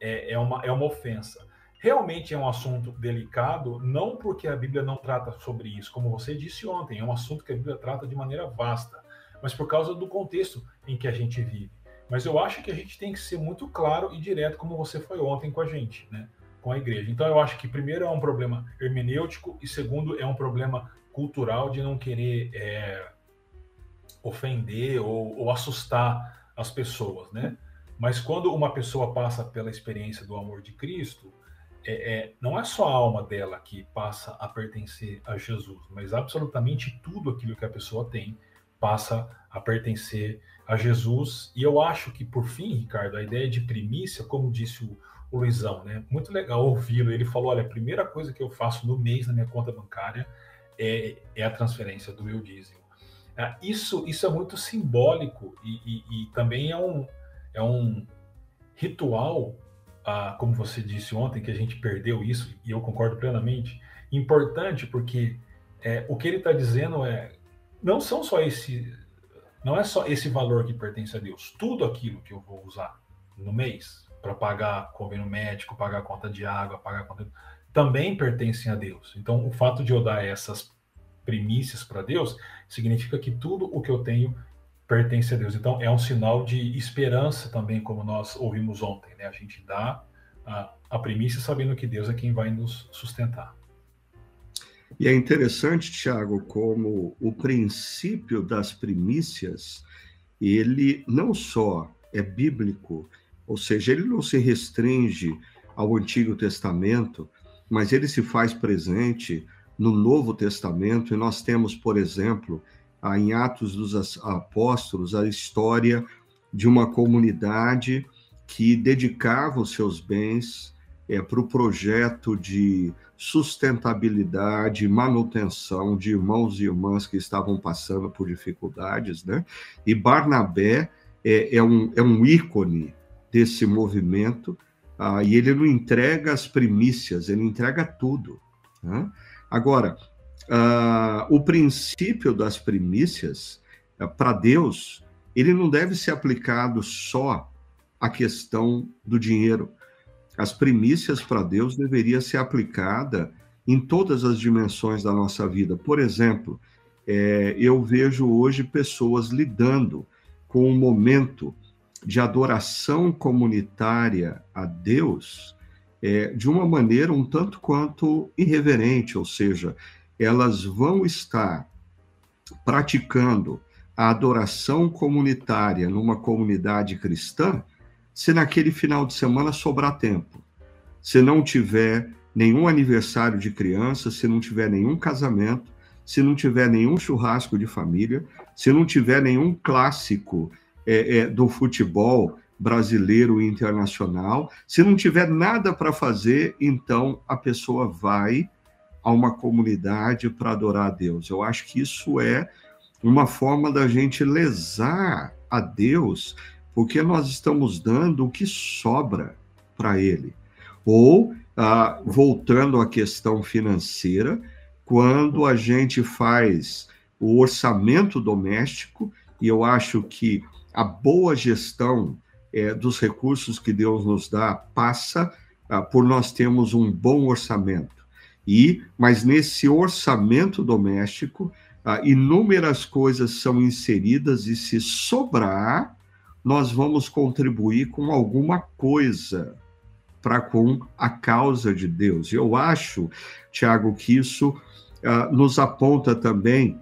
é, é, uma, é uma ofensa. Realmente é um assunto delicado, não porque a Bíblia não trata sobre isso, como você disse ontem, é um assunto que a Bíblia trata de maneira vasta, mas por causa do contexto em que a gente vive. Mas eu acho que a gente tem que ser muito claro e direto, como você foi ontem com a gente, né? com a igreja. Então eu acho que primeiro é um problema hermenêutico e segundo é um problema cultural de não querer é, ofender ou, ou, assustar as pessoas, né? Mas quando uma pessoa passa pela experiência do amor de Cristo, é, é, não é só a alma dela que passa a pertencer a Jesus, mas absolutamente tudo aquilo que a pessoa tem passa a pertencer a Jesus. E eu acho que, por fim, Ricardo, a ideia de primícia, como disse o, o Luizão, né? Muito legal ouvi-lo. Ele falou: olha, a primeira coisa que eu faço no mês na minha conta bancária é, é a transferência do meu dízimo. Ah, isso, isso é muito simbólico e, e, e, também é um, é um ritual, ah, como você disse ontem, que a gente perdeu isso, e eu concordo plenamente, importante porque é, o que ele está dizendo é não são só esse não é só esse valor que pertence a Deus, tudo aquilo que eu vou usar no mês para pagar convênio médico, pagar conta de água, pagar conta também pertencem a Deus. Então, o fato de eu dar essas primícias para Deus significa que tudo o que eu tenho pertence a Deus. Então, é um sinal de esperança também, como nós ouvimos ontem. Né? A gente dá a, a primícia sabendo que Deus é quem vai nos sustentar. E é interessante, Tiago, como o princípio das primícias, ele não só é bíblico, ou seja, ele não se restringe ao Antigo Testamento, mas ele se faz presente no Novo Testamento, e nós temos, por exemplo, em Atos dos Apóstolos, a história de uma comunidade que dedicava os seus bens é, para o projeto de sustentabilidade, manutenção de irmãos e irmãs que estavam passando por dificuldades, né? E Barnabé é, é um, é um ícone desse movimento, ah, e ele não entrega as primícias, ele entrega tudo. Né? Agora, ah, o princípio das primícias, ah, para Deus, ele não deve ser aplicado só à questão do dinheiro, as primícias para Deus deveria ser aplicada em todas as dimensões da nossa vida. Por exemplo, é, eu vejo hoje pessoas lidando com um momento de adoração comunitária a Deus é, de uma maneira um tanto quanto irreverente, ou seja, elas vão estar praticando a adoração comunitária numa comunidade cristã se naquele final de semana sobrar tempo. Se não tiver nenhum aniversário de criança, se não tiver nenhum casamento, se não tiver nenhum churrasco de família, se não tiver nenhum clássico é, é, do futebol brasileiro e internacional, se não tiver nada para fazer, então a pessoa vai a uma comunidade para adorar a Deus. Eu acho que isso é uma forma da gente lesar a Deus, porque nós estamos dando o que sobra para Ele. Ou, ah, voltando à questão financeira, quando a gente faz o orçamento doméstico, e eu acho que a boa gestão é, dos recursos que Deus nos dá passa ah, por nós termos um bom orçamento. E, mas nesse orçamento doméstico, ah, inúmeras coisas são inseridas e se sobrar, nós vamos contribuir com alguma coisa para com a causa de Deus. Eu acho, Tiago, que isso uh, nos aponta também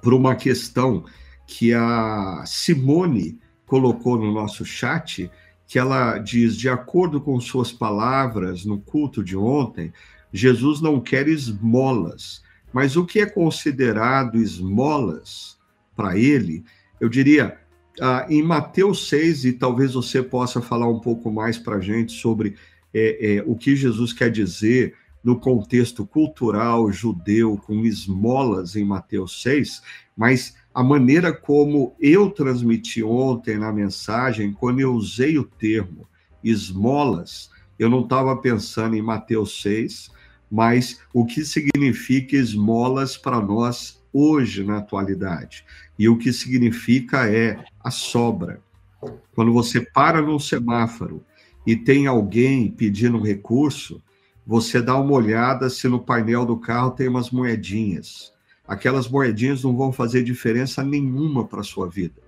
para uma questão que a Simone colocou no nosso chat, que ela diz, de acordo com suas palavras no culto de ontem, Jesus não quer esmolas, mas o que é considerado esmolas para ele, eu diria, ah, em Mateus 6, e talvez você possa falar um pouco mais para a gente sobre é, é, o que Jesus quer dizer no contexto cultural judeu com esmolas em Mateus 6, mas a maneira como eu transmiti ontem na mensagem, quando eu usei o termo esmolas, eu não estava pensando em Mateus 6, mas o que significa esmolas para nós hoje, na atualidade. E o que significa é a sobra. Quando você para num semáforo e tem alguém pedindo recurso, você dá uma olhada se no painel do carro tem umas moedinhas. Aquelas moedinhas não vão fazer diferença nenhuma para a sua vida.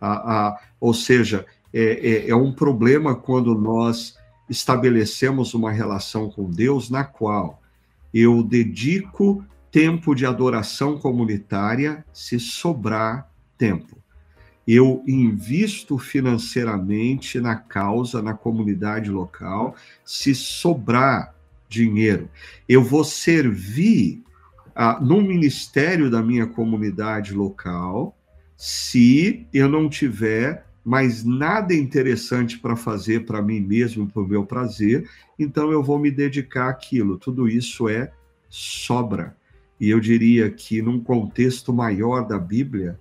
Ah, ah, ou seja, é, é, é um problema quando nós estabelecemos uma relação com Deus na qual eu dedico tempo de adoração comunitária se sobrar tempo. Eu invisto financeiramente na causa, na comunidade local, se sobrar dinheiro. Eu vou servir ah, no ministério da minha comunidade local se eu não tiver mais nada interessante para fazer para mim mesmo, para o meu prazer, então eu vou me dedicar àquilo. Tudo isso é sobra. E eu diria que, num contexto maior da Bíblia,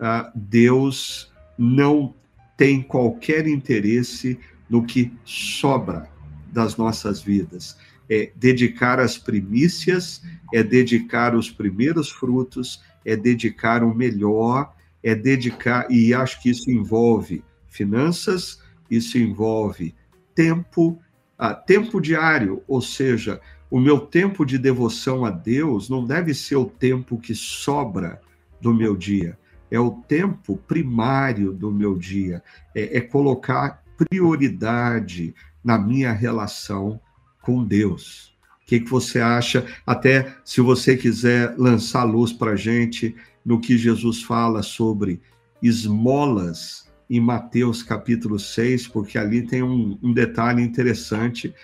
uh, Deus não tem qualquer interesse no que sobra das nossas vidas. É dedicar as primícias, é dedicar os primeiros frutos, é dedicar o melhor é dedicar, e acho que isso envolve finanças, isso envolve tempo, ah, tempo diário, ou seja, o meu tempo de devoção a Deus não deve ser o tempo que sobra do meu dia, é o tempo primário do meu dia, é, é colocar prioridade na minha relação com Deus. O que, que você acha? Até se você quiser lançar luz para a gente no que Jesus fala sobre esmolas em Mateus capítulo 6, porque ali tem um, um detalhe interessante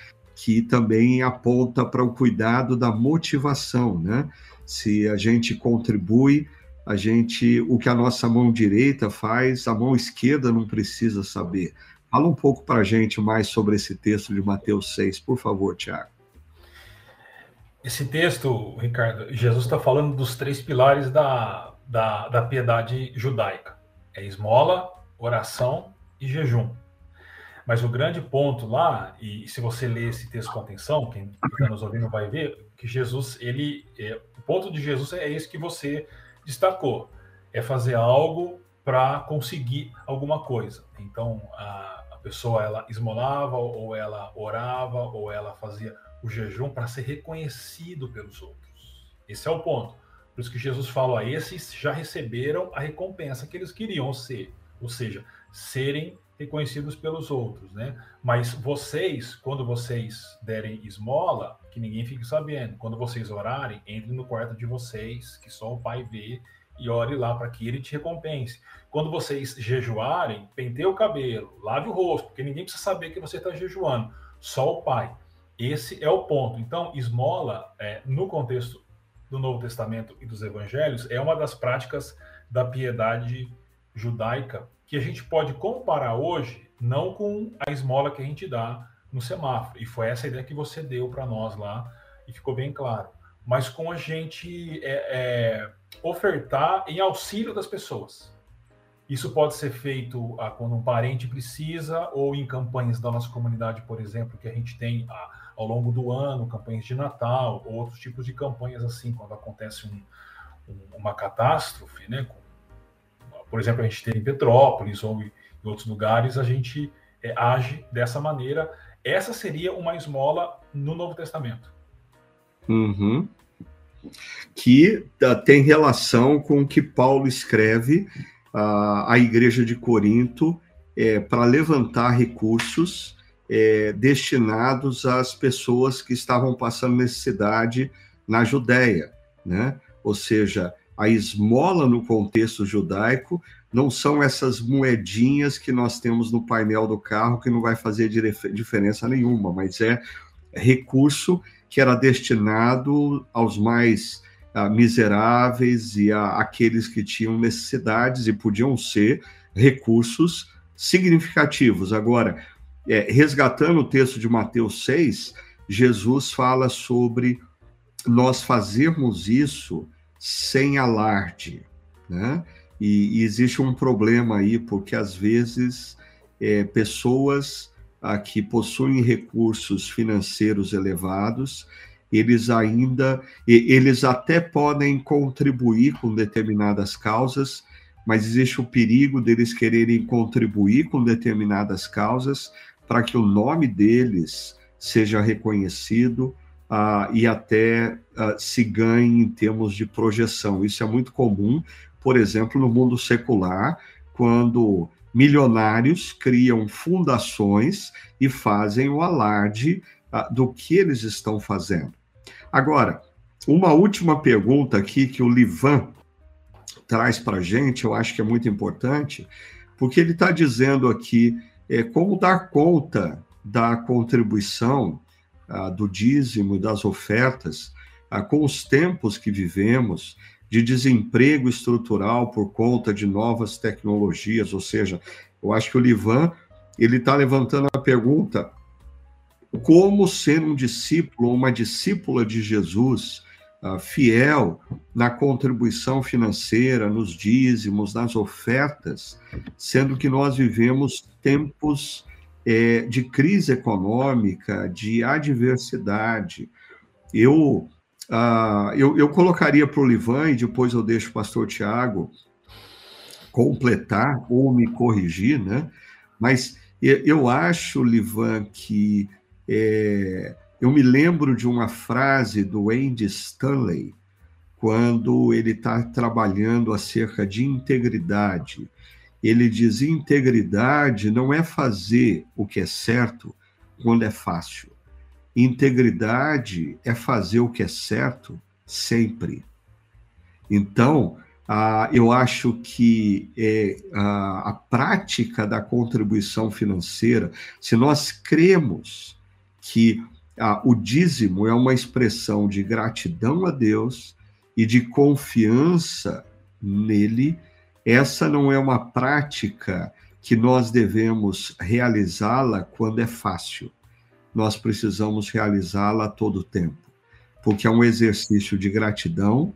que também aponta para o cuidado da motivação, né? Se a gente contribui, a gente, o que a nossa mão direita faz, a mão esquerda não precisa saber. Fala um pouco para a gente mais sobre esse texto de Mateus 6, por favor, Tiago. Esse texto, Ricardo, Jesus está falando dos três pilares da, da, da piedade judaica: é esmola, oração e jejum. Mas o grande ponto lá, e se você ler esse texto com atenção, quem está nos ouvindo vai ver, que Jesus, ele, é, o ponto de Jesus é esse que você destacou, é fazer algo para conseguir alguma coisa. Então, a, pessoa ela esmolava, ou ela orava, ou ela fazia o jejum para ser reconhecido pelos outros. Esse é o ponto. Por isso que Jesus fala: esses já receberam a recompensa que eles queriam ser, ou seja, serem reconhecidos pelos outros, né? Mas vocês, quando vocês derem esmola, que ninguém fique sabendo. Quando vocês orarem, entre no quarto de vocês, que só o Pai vê, e ore lá para que ele te recompense. Quando vocês jejuarem, penteie o cabelo, lave o rosto, porque ninguém precisa saber que você está jejuando, só o Pai. Esse é o ponto. Então, esmola, é, no contexto do Novo Testamento e dos Evangelhos, é uma das práticas da piedade judaica que a gente pode comparar hoje, não com a esmola que a gente dá no semáforo. E foi essa ideia que você deu para nós lá, e ficou bem claro. Mas com a gente é, é, ofertar em auxílio das pessoas. Isso pode ser feito ah, quando um parente precisa, ou em campanhas da nossa comunidade, por exemplo, que a gente tem ah, ao longo do ano, campanhas de Natal, ou outros tipos de campanhas assim, quando acontece um, um, uma catástrofe, né? Com, por exemplo, a gente tem em Petrópolis ou em outros lugares, a gente é, age dessa maneira. Essa seria uma esmola no Novo Testamento. Uhum. Que uh, tem relação com o que Paulo escreve uh, à igreja de Corinto é, para levantar recursos é, destinados às pessoas que estavam passando necessidade na Judéia, né? Ou seja, a esmola no contexto judaico não são essas moedinhas que nós temos no painel do carro que não vai fazer diferença nenhuma, mas é recurso que era destinado aos mais uh, miseráveis e a, aqueles que tinham necessidades e podiam ser recursos significativos. Agora, é, resgatando o texto de Mateus 6, Jesus fala sobre nós fazermos isso sem alarde, né? E, e existe um problema aí, porque às vezes é, pessoas a, que possuem recursos financeiros elevados, eles ainda, eles até podem contribuir com determinadas causas, mas existe o perigo deles quererem contribuir com determinadas causas, para que o nome deles seja reconhecido uh, e até uh, se ganhe em termos de projeção. Isso é muito comum, por exemplo, no mundo secular, quando milionários criam fundações e fazem o alarde uh, do que eles estão fazendo. Agora, uma última pergunta aqui que o Livan traz para a gente, eu acho que é muito importante, porque ele está dizendo aqui é, como dar conta da contribuição ah, do dízimo e das ofertas ah, com os tempos que vivemos de desemprego estrutural por conta de novas tecnologias, ou seja, eu acho que o Livan ele está levantando a pergunta como ser um discípulo ou uma discípula de Jesus uh, fiel na contribuição financeira, nos dízimos, nas ofertas, sendo que nós vivemos tempos é, de crise econômica, de adversidade. Eu, uh, eu, eu colocaria para o Livan, e depois eu deixo o pastor Tiago completar ou me corrigir, né? Mas eu acho, Livan, que é, eu me lembro de uma frase do Andy Stanley, quando ele está trabalhando acerca de integridade. Ele diz: integridade não é fazer o que é certo quando é fácil. Integridade é fazer o que é certo sempre. Então, eu acho que é, a, a prática da contribuição financeira, se nós cremos que o dízimo é uma expressão de gratidão a Deus e de confiança nele. Essa não é uma prática que nós devemos realizá-la quando é fácil. Nós precisamos realizá-la a todo tempo, porque é um exercício de gratidão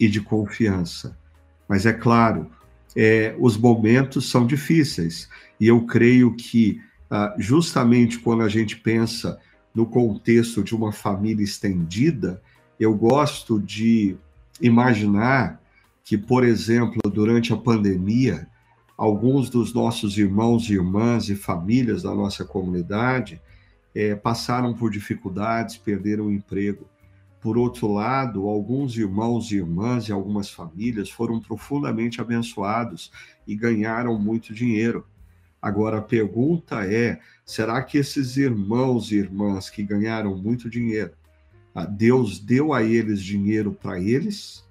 e de confiança. Mas é claro, é, os momentos são difíceis, e eu creio que, ah, justamente quando a gente pensa no contexto de uma família estendida, eu gosto de imaginar que, por exemplo, durante a pandemia, alguns dos nossos irmãos e irmãs e famílias da nossa comunidade é, passaram por dificuldades, perderam o emprego. Por outro lado, alguns irmãos e irmãs e algumas famílias foram profundamente abençoados e ganharam muito dinheiro. Agora, a pergunta é: será que esses irmãos e irmãs que ganharam muito dinheiro, ah, Deus deu a eles dinheiro para eles?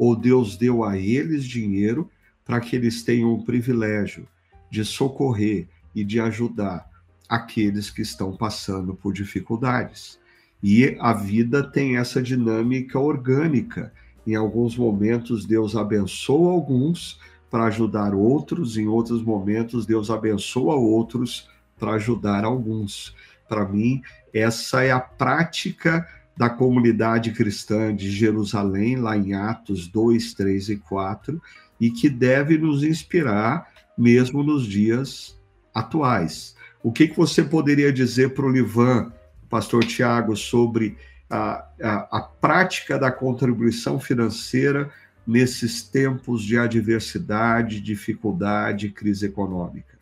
Ou Deus deu a eles dinheiro para que eles tenham o privilégio de socorrer e de ajudar aqueles que estão passando por dificuldades? E a vida tem essa dinâmica orgânica. Em alguns momentos, Deus abençoa alguns para ajudar outros, em outros momentos, Deus abençoa outros para ajudar alguns. Para mim, essa é a prática da comunidade cristã de Jerusalém, lá em Atos 2, 3 e 4, e que deve nos inspirar mesmo nos dias atuais. O que, que você poderia dizer para o Livan pastor Tiago, sobre a, a, a prática da contribuição financeira nesses tempos de adversidade, dificuldade, crise econômica?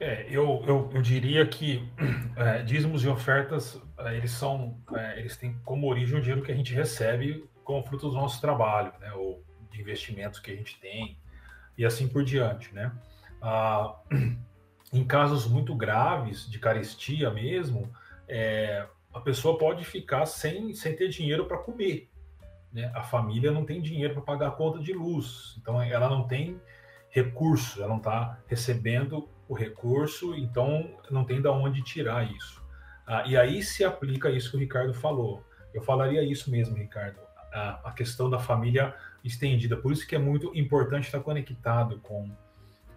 É, eu, eu, eu, diria que é, dízimos e ofertas é, eles são é, eles têm como origem o dinheiro que a gente recebe como fruto do nosso trabalho, né, ou de investimentos que a gente tem e assim por diante, né? Ah, em casos muito graves de carestia mesmo, é, a pessoa pode ficar sem, sem ter dinheiro para comer. Né? A família não tem dinheiro para pagar a conta de luz, então ela não tem recurso, ela não está recebendo o recurso, então não tem de onde tirar isso. Ah, e aí se aplica isso que o Ricardo falou. Eu falaria isso mesmo, Ricardo, a, a questão da família estendida. Por isso que é muito importante estar conectado com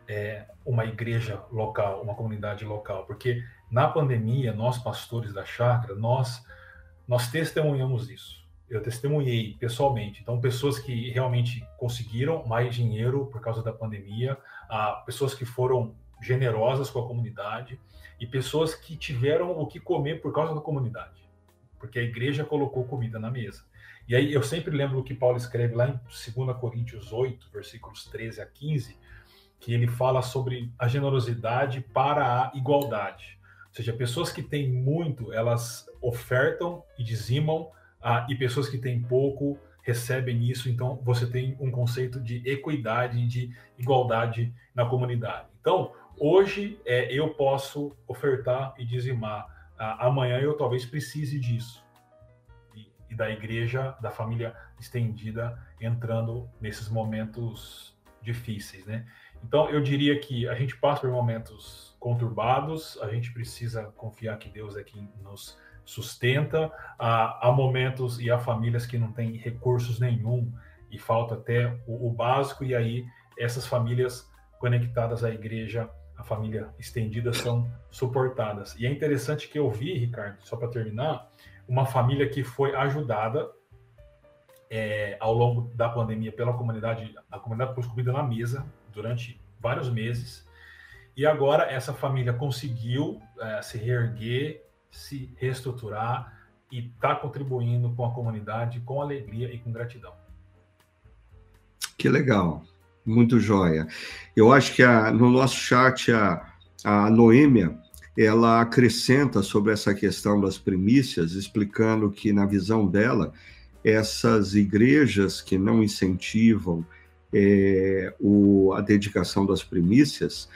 é, uma igreja local, uma comunidade local, porque na pandemia, nós pastores da chácara, nós, nós testemunhamos isso. Eu testemunhei pessoalmente. Então, pessoas que realmente conseguiram mais dinheiro por causa da pandemia, ah, pessoas que foram generosas com a comunidade e pessoas que tiveram o que comer por causa da comunidade, porque a igreja colocou comida na mesa. E aí eu sempre lembro o que Paulo escreve lá em 2 Coríntios 8, versículos 13 a 15, que ele fala sobre a generosidade para a igualdade. Ou seja, pessoas que têm muito, elas ofertam e dizimam, ah, e pessoas que têm pouco recebem isso. Então, você tem um conceito de equidade, de igualdade na comunidade. Então, hoje é, eu posso ofertar e dizimar. Ah, amanhã eu talvez precise disso. E, e da igreja, da família estendida, entrando nesses momentos difíceis, né? Então, eu diria que a gente passa por momentos conturbados, a gente precisa confiar que Deus é quem nos sustenta. Há, há momentos e há famílias que não têm recursos nenhum e falta até o, o básico, e aí essas famílias conectadas à igreja, a família estendida, são suportadas. E é interessante que eu vi, Ricardo, só para terminar, uma família que foi ajudada é, ao longo da pandemia pela comunidade, a comunidade pôs comida na mesa, durante vários meses. E agora essa família conseguiu é, se reerguer, se reestruturar e está contribuindo com a comunidade com alegria e com gratidão. Que legal, muito joia. Eu acho que a, no nosso chat a, a Noêmia ela acrescenta sobre essa questão das primícias, explicando que na visão dela essas igrejas que não incentivam é, o, a dedicação das primícias,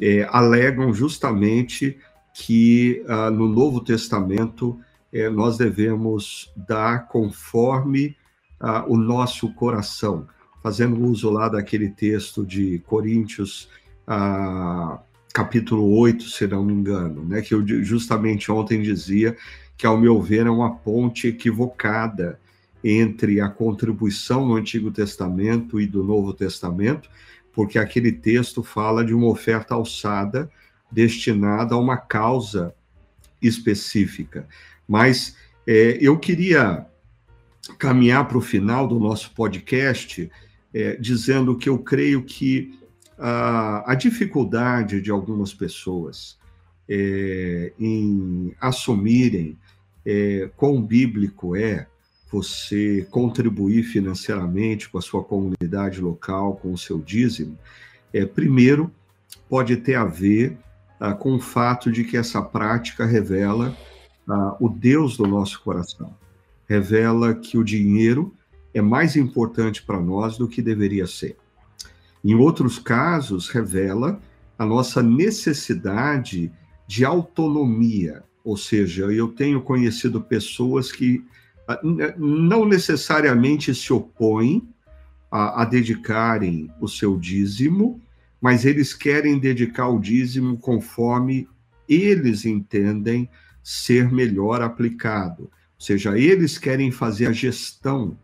é, alegam justamente que ah, no Novo Testamento é, nós devemos dar conforme ah, o nosso coração, fazendo uso lá daquele texto de Coríntios, ah, capítulo 8, se não me engano, né, que eu justamente ontem dizia que, ao meu ver, é uma ponte equivocada entre a contribuição no Antigo Testamento e do Novo Testamento, porque aquele texto fala de uma oferta alçada destinada a uma causa específica. Mas é, eu queria caminhar para o final do nosso podcast é, dizendo que eu creio que a, a dificuldade de algumas pessoas é, em assumirem é, quão bíblico é você contribuir financeiramente com a sua comunidade local, com o seu dízimo, É, primeiro, pode ter a ver ah, com o fato de que essa prática revela ah, o Deus do nosso coração, revela que o dinheiro é mais importante para nós do que deveria ser. Em outros casos, revela a nossa necessidade de autonomia, ou seja, eu tenho conhecido pessoas que ah, não necessariamente se opõem a, a dedicarem o seu dízimo, mas eles querem dedicar o dízimo conforme eles entendem ser melhor aplicado. Ou seja, eles querem fazer a gestão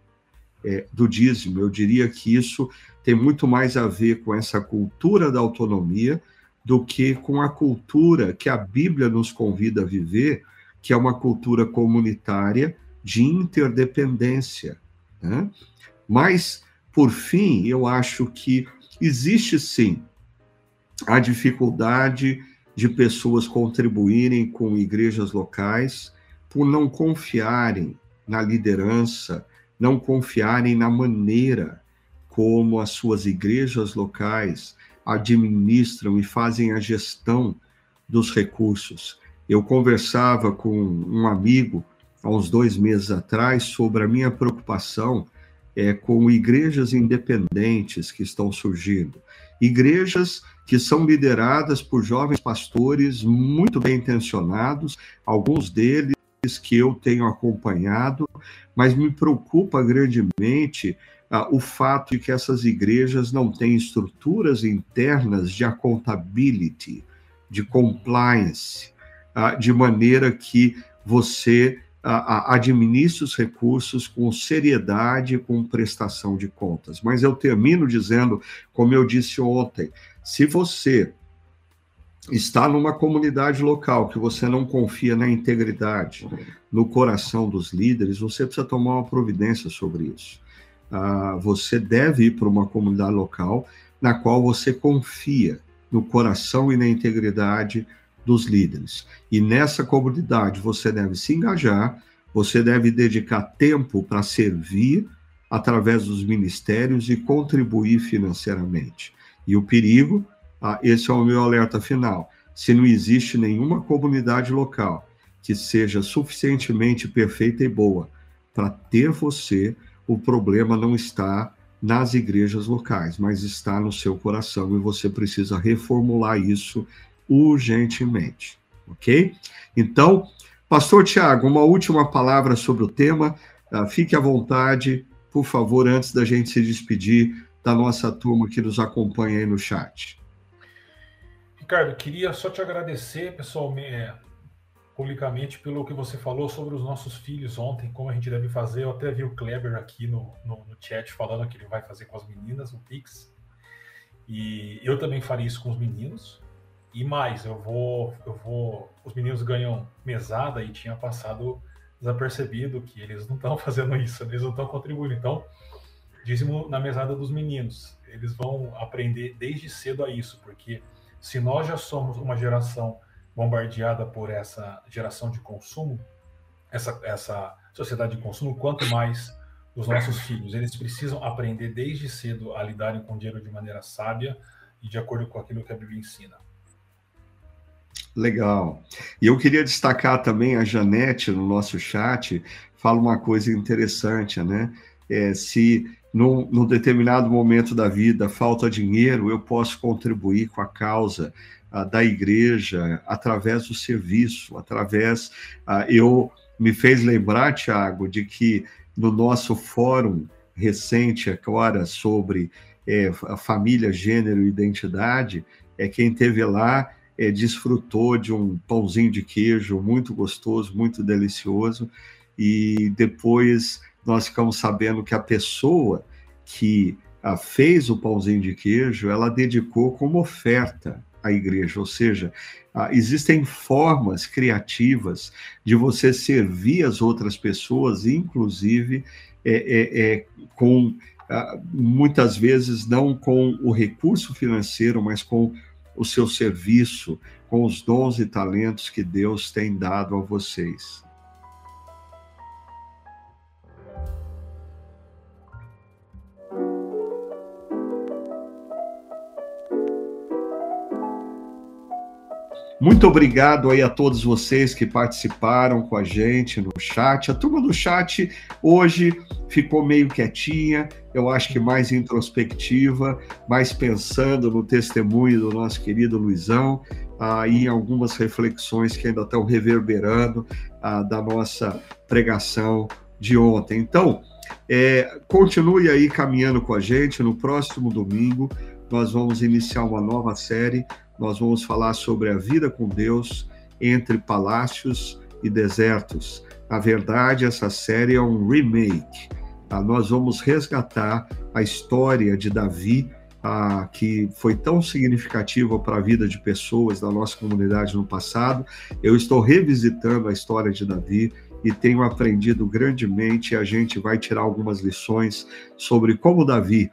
é, do dízimo. Eu diria que isso tem muito mais a ver com essa cultura da autonomia do que com a cultura que a Bíblia nos convida a viver, que é uma cultura comunitária de interdependência. Né? Mas, por fim, eu acho que existe sim a dificuldade de pessoas contribuírem com igrejas locais por não confiarem na liderança, não confiarem na maneira como as suas igrejas locais administram e fazem a gestão dos recursos. Eu conversava com um amigo há uns dois meses atrás sobre a minha preocupação é, com igrejas independentes que estão surgindo. Igrejas que são lideradas por jovens pastores muito bem intencionados, alguns deles que eu tenho acompanhado, mas me preocupa grandemente ah, o fato de que essas igrejas não têm estruturas internas de accountability, de compliance, ah, de maneira que você ah, administre os recursos com seriedade, com prestação de contas. Mas eu termino dizendo, como eu disse ontem, se você está numa comunidade local que você não confia na integridade, no coração dos líderes, você precisa tomar uma providência sobre isso. Ah, você deve ir para uma comunidade local na qual você confia no coração e na integridade dos líderes. E nessa comunidade você deve se engajar, você deve dedicar tempo para servir através dos ministérios e contribuir financeiramente. E o perigo, ah, esse é o meu alerta final. Se não existe nenhuma comunidade local que seja suficientemente perfeita e boa para ter você, o problema não está nas igrejas locais, mas está no seu coração e você precisa reformular isso urgentemente, ok? Então, Pastor Tiago, uma última palavra sobre o tema. Uh, fique à vontade, por favor, antes da gente se despedir da nossa turma que nos acompanha aí no chat. Ricardo, queria só te agradecer pessoalmente, é, publicamente, pelo que você falou sobre os nossos filhos ontem, como a gente deve fazer. Eu até vi o Kleber aqui no, no, no chat falando que ele vai fazer com as meninas o Pix. E eu também faria isso com os meninos. E mais, eu vou, eu vou. Os meninos ganham mesada e tinha passado desapercebido que eles não estão fazendo isso, eles não estão contribuindo. Então, dízimo na mesada dos meninos. Eles vão aprender desde cedo a isso, porque se nós já somos uma geração bombardeada por essa geração de consumo, essa, essa sociedade de consumo, quanto mais os nossos filhos. Eles precisam aprender desde cedo a lidarem com o dinheiro de maneira sábia e de acordo com aquilo que a Bíblia ensina. Legal. E eu queria destacar também a Janete no nosso chat, fala uma coisa interessante, né? É, se num, num, determinado momento da vida falta dinheiro, eu posso contribuir com a causa uh, da igreja através do serviço, através. Uh, eu me fez lembrar, Tiago, de que no nosso fórum recente agora sobre é, família, gênero e identidade, é quem teve lá é, desfrutou de um pãozinho de queijo muito gostoso, muito delicioso, e depois nós ficamos sabendo que a pessoa que a, ah, fez o pãozinho de queijo, ela dedicou como oferta à igreja, ou seja, a, ah, existem formas criativas de você servir as outras pessoas, inclusive é, é, é, com ah, muitas vezes não com o recurso financeiro, mas com o seu serviço, com os dons e talentos que Deus tem dado a vocês. Muito obrigado aí a todos vocês que participaram com a gente no chat. A turma do chat hoje ficou meio quietinha, eu acho que mais introspectiva, mais pensando no testemunho do nosso querido Luizão, aí ah, algumas reflexões que ainda estão reverberando ah, da nossa pregação de ontem. Então, é, continue aí caminhando com a gente. No próximo domingo, nós vamos iniciar uma nova série. Nós vamos falar sobre a vida com Deus entre palácios e desertos. Na verdade, essa série é um remake. Tá? Nós vamos resgatar a história de Davi, ah, que foi tão significativa para a vida de pessoas da nossa comunidade no passado. Eu estou revisitando a história de Davi e tenho aprendido grandemente. A gente vai tirar algumas lições sobre como Davi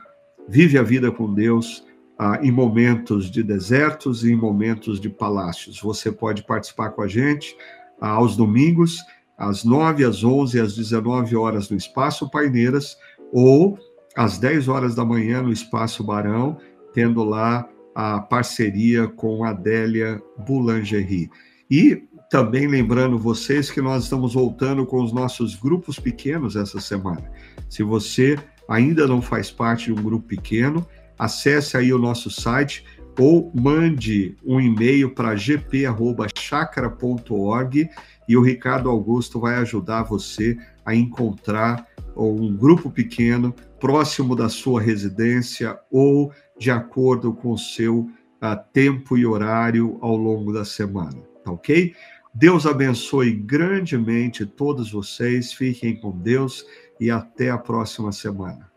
vive a vida com Deus ah, em momentos de desertos e em momentos de palácios. Você pode participar com a gente ah, aos domingos, às 9, às 11 às 19 horas no Espaço Paineiras ou às 10 horas da manhã no Espaço Barão, tendo lá a parceria com a Adélia Boulanger. E também lembrando vocês que nós estamos voltando com os nossos grupos pequenos essa semana. Se você ainda não faz parte de um grupo pequeno, acesse aí o nosso site ou mande um e-mail para gp@chacra.org e o Ricardo Augusto vai ajudar você a encontrar um grupo pequeno próximo da sua residência ou de acordo com o seu uh, tempo e horário ao longo da semana, tá ok? Deus abençoe grandemente todos vocês, fiquem com Deus e até a próxima semana.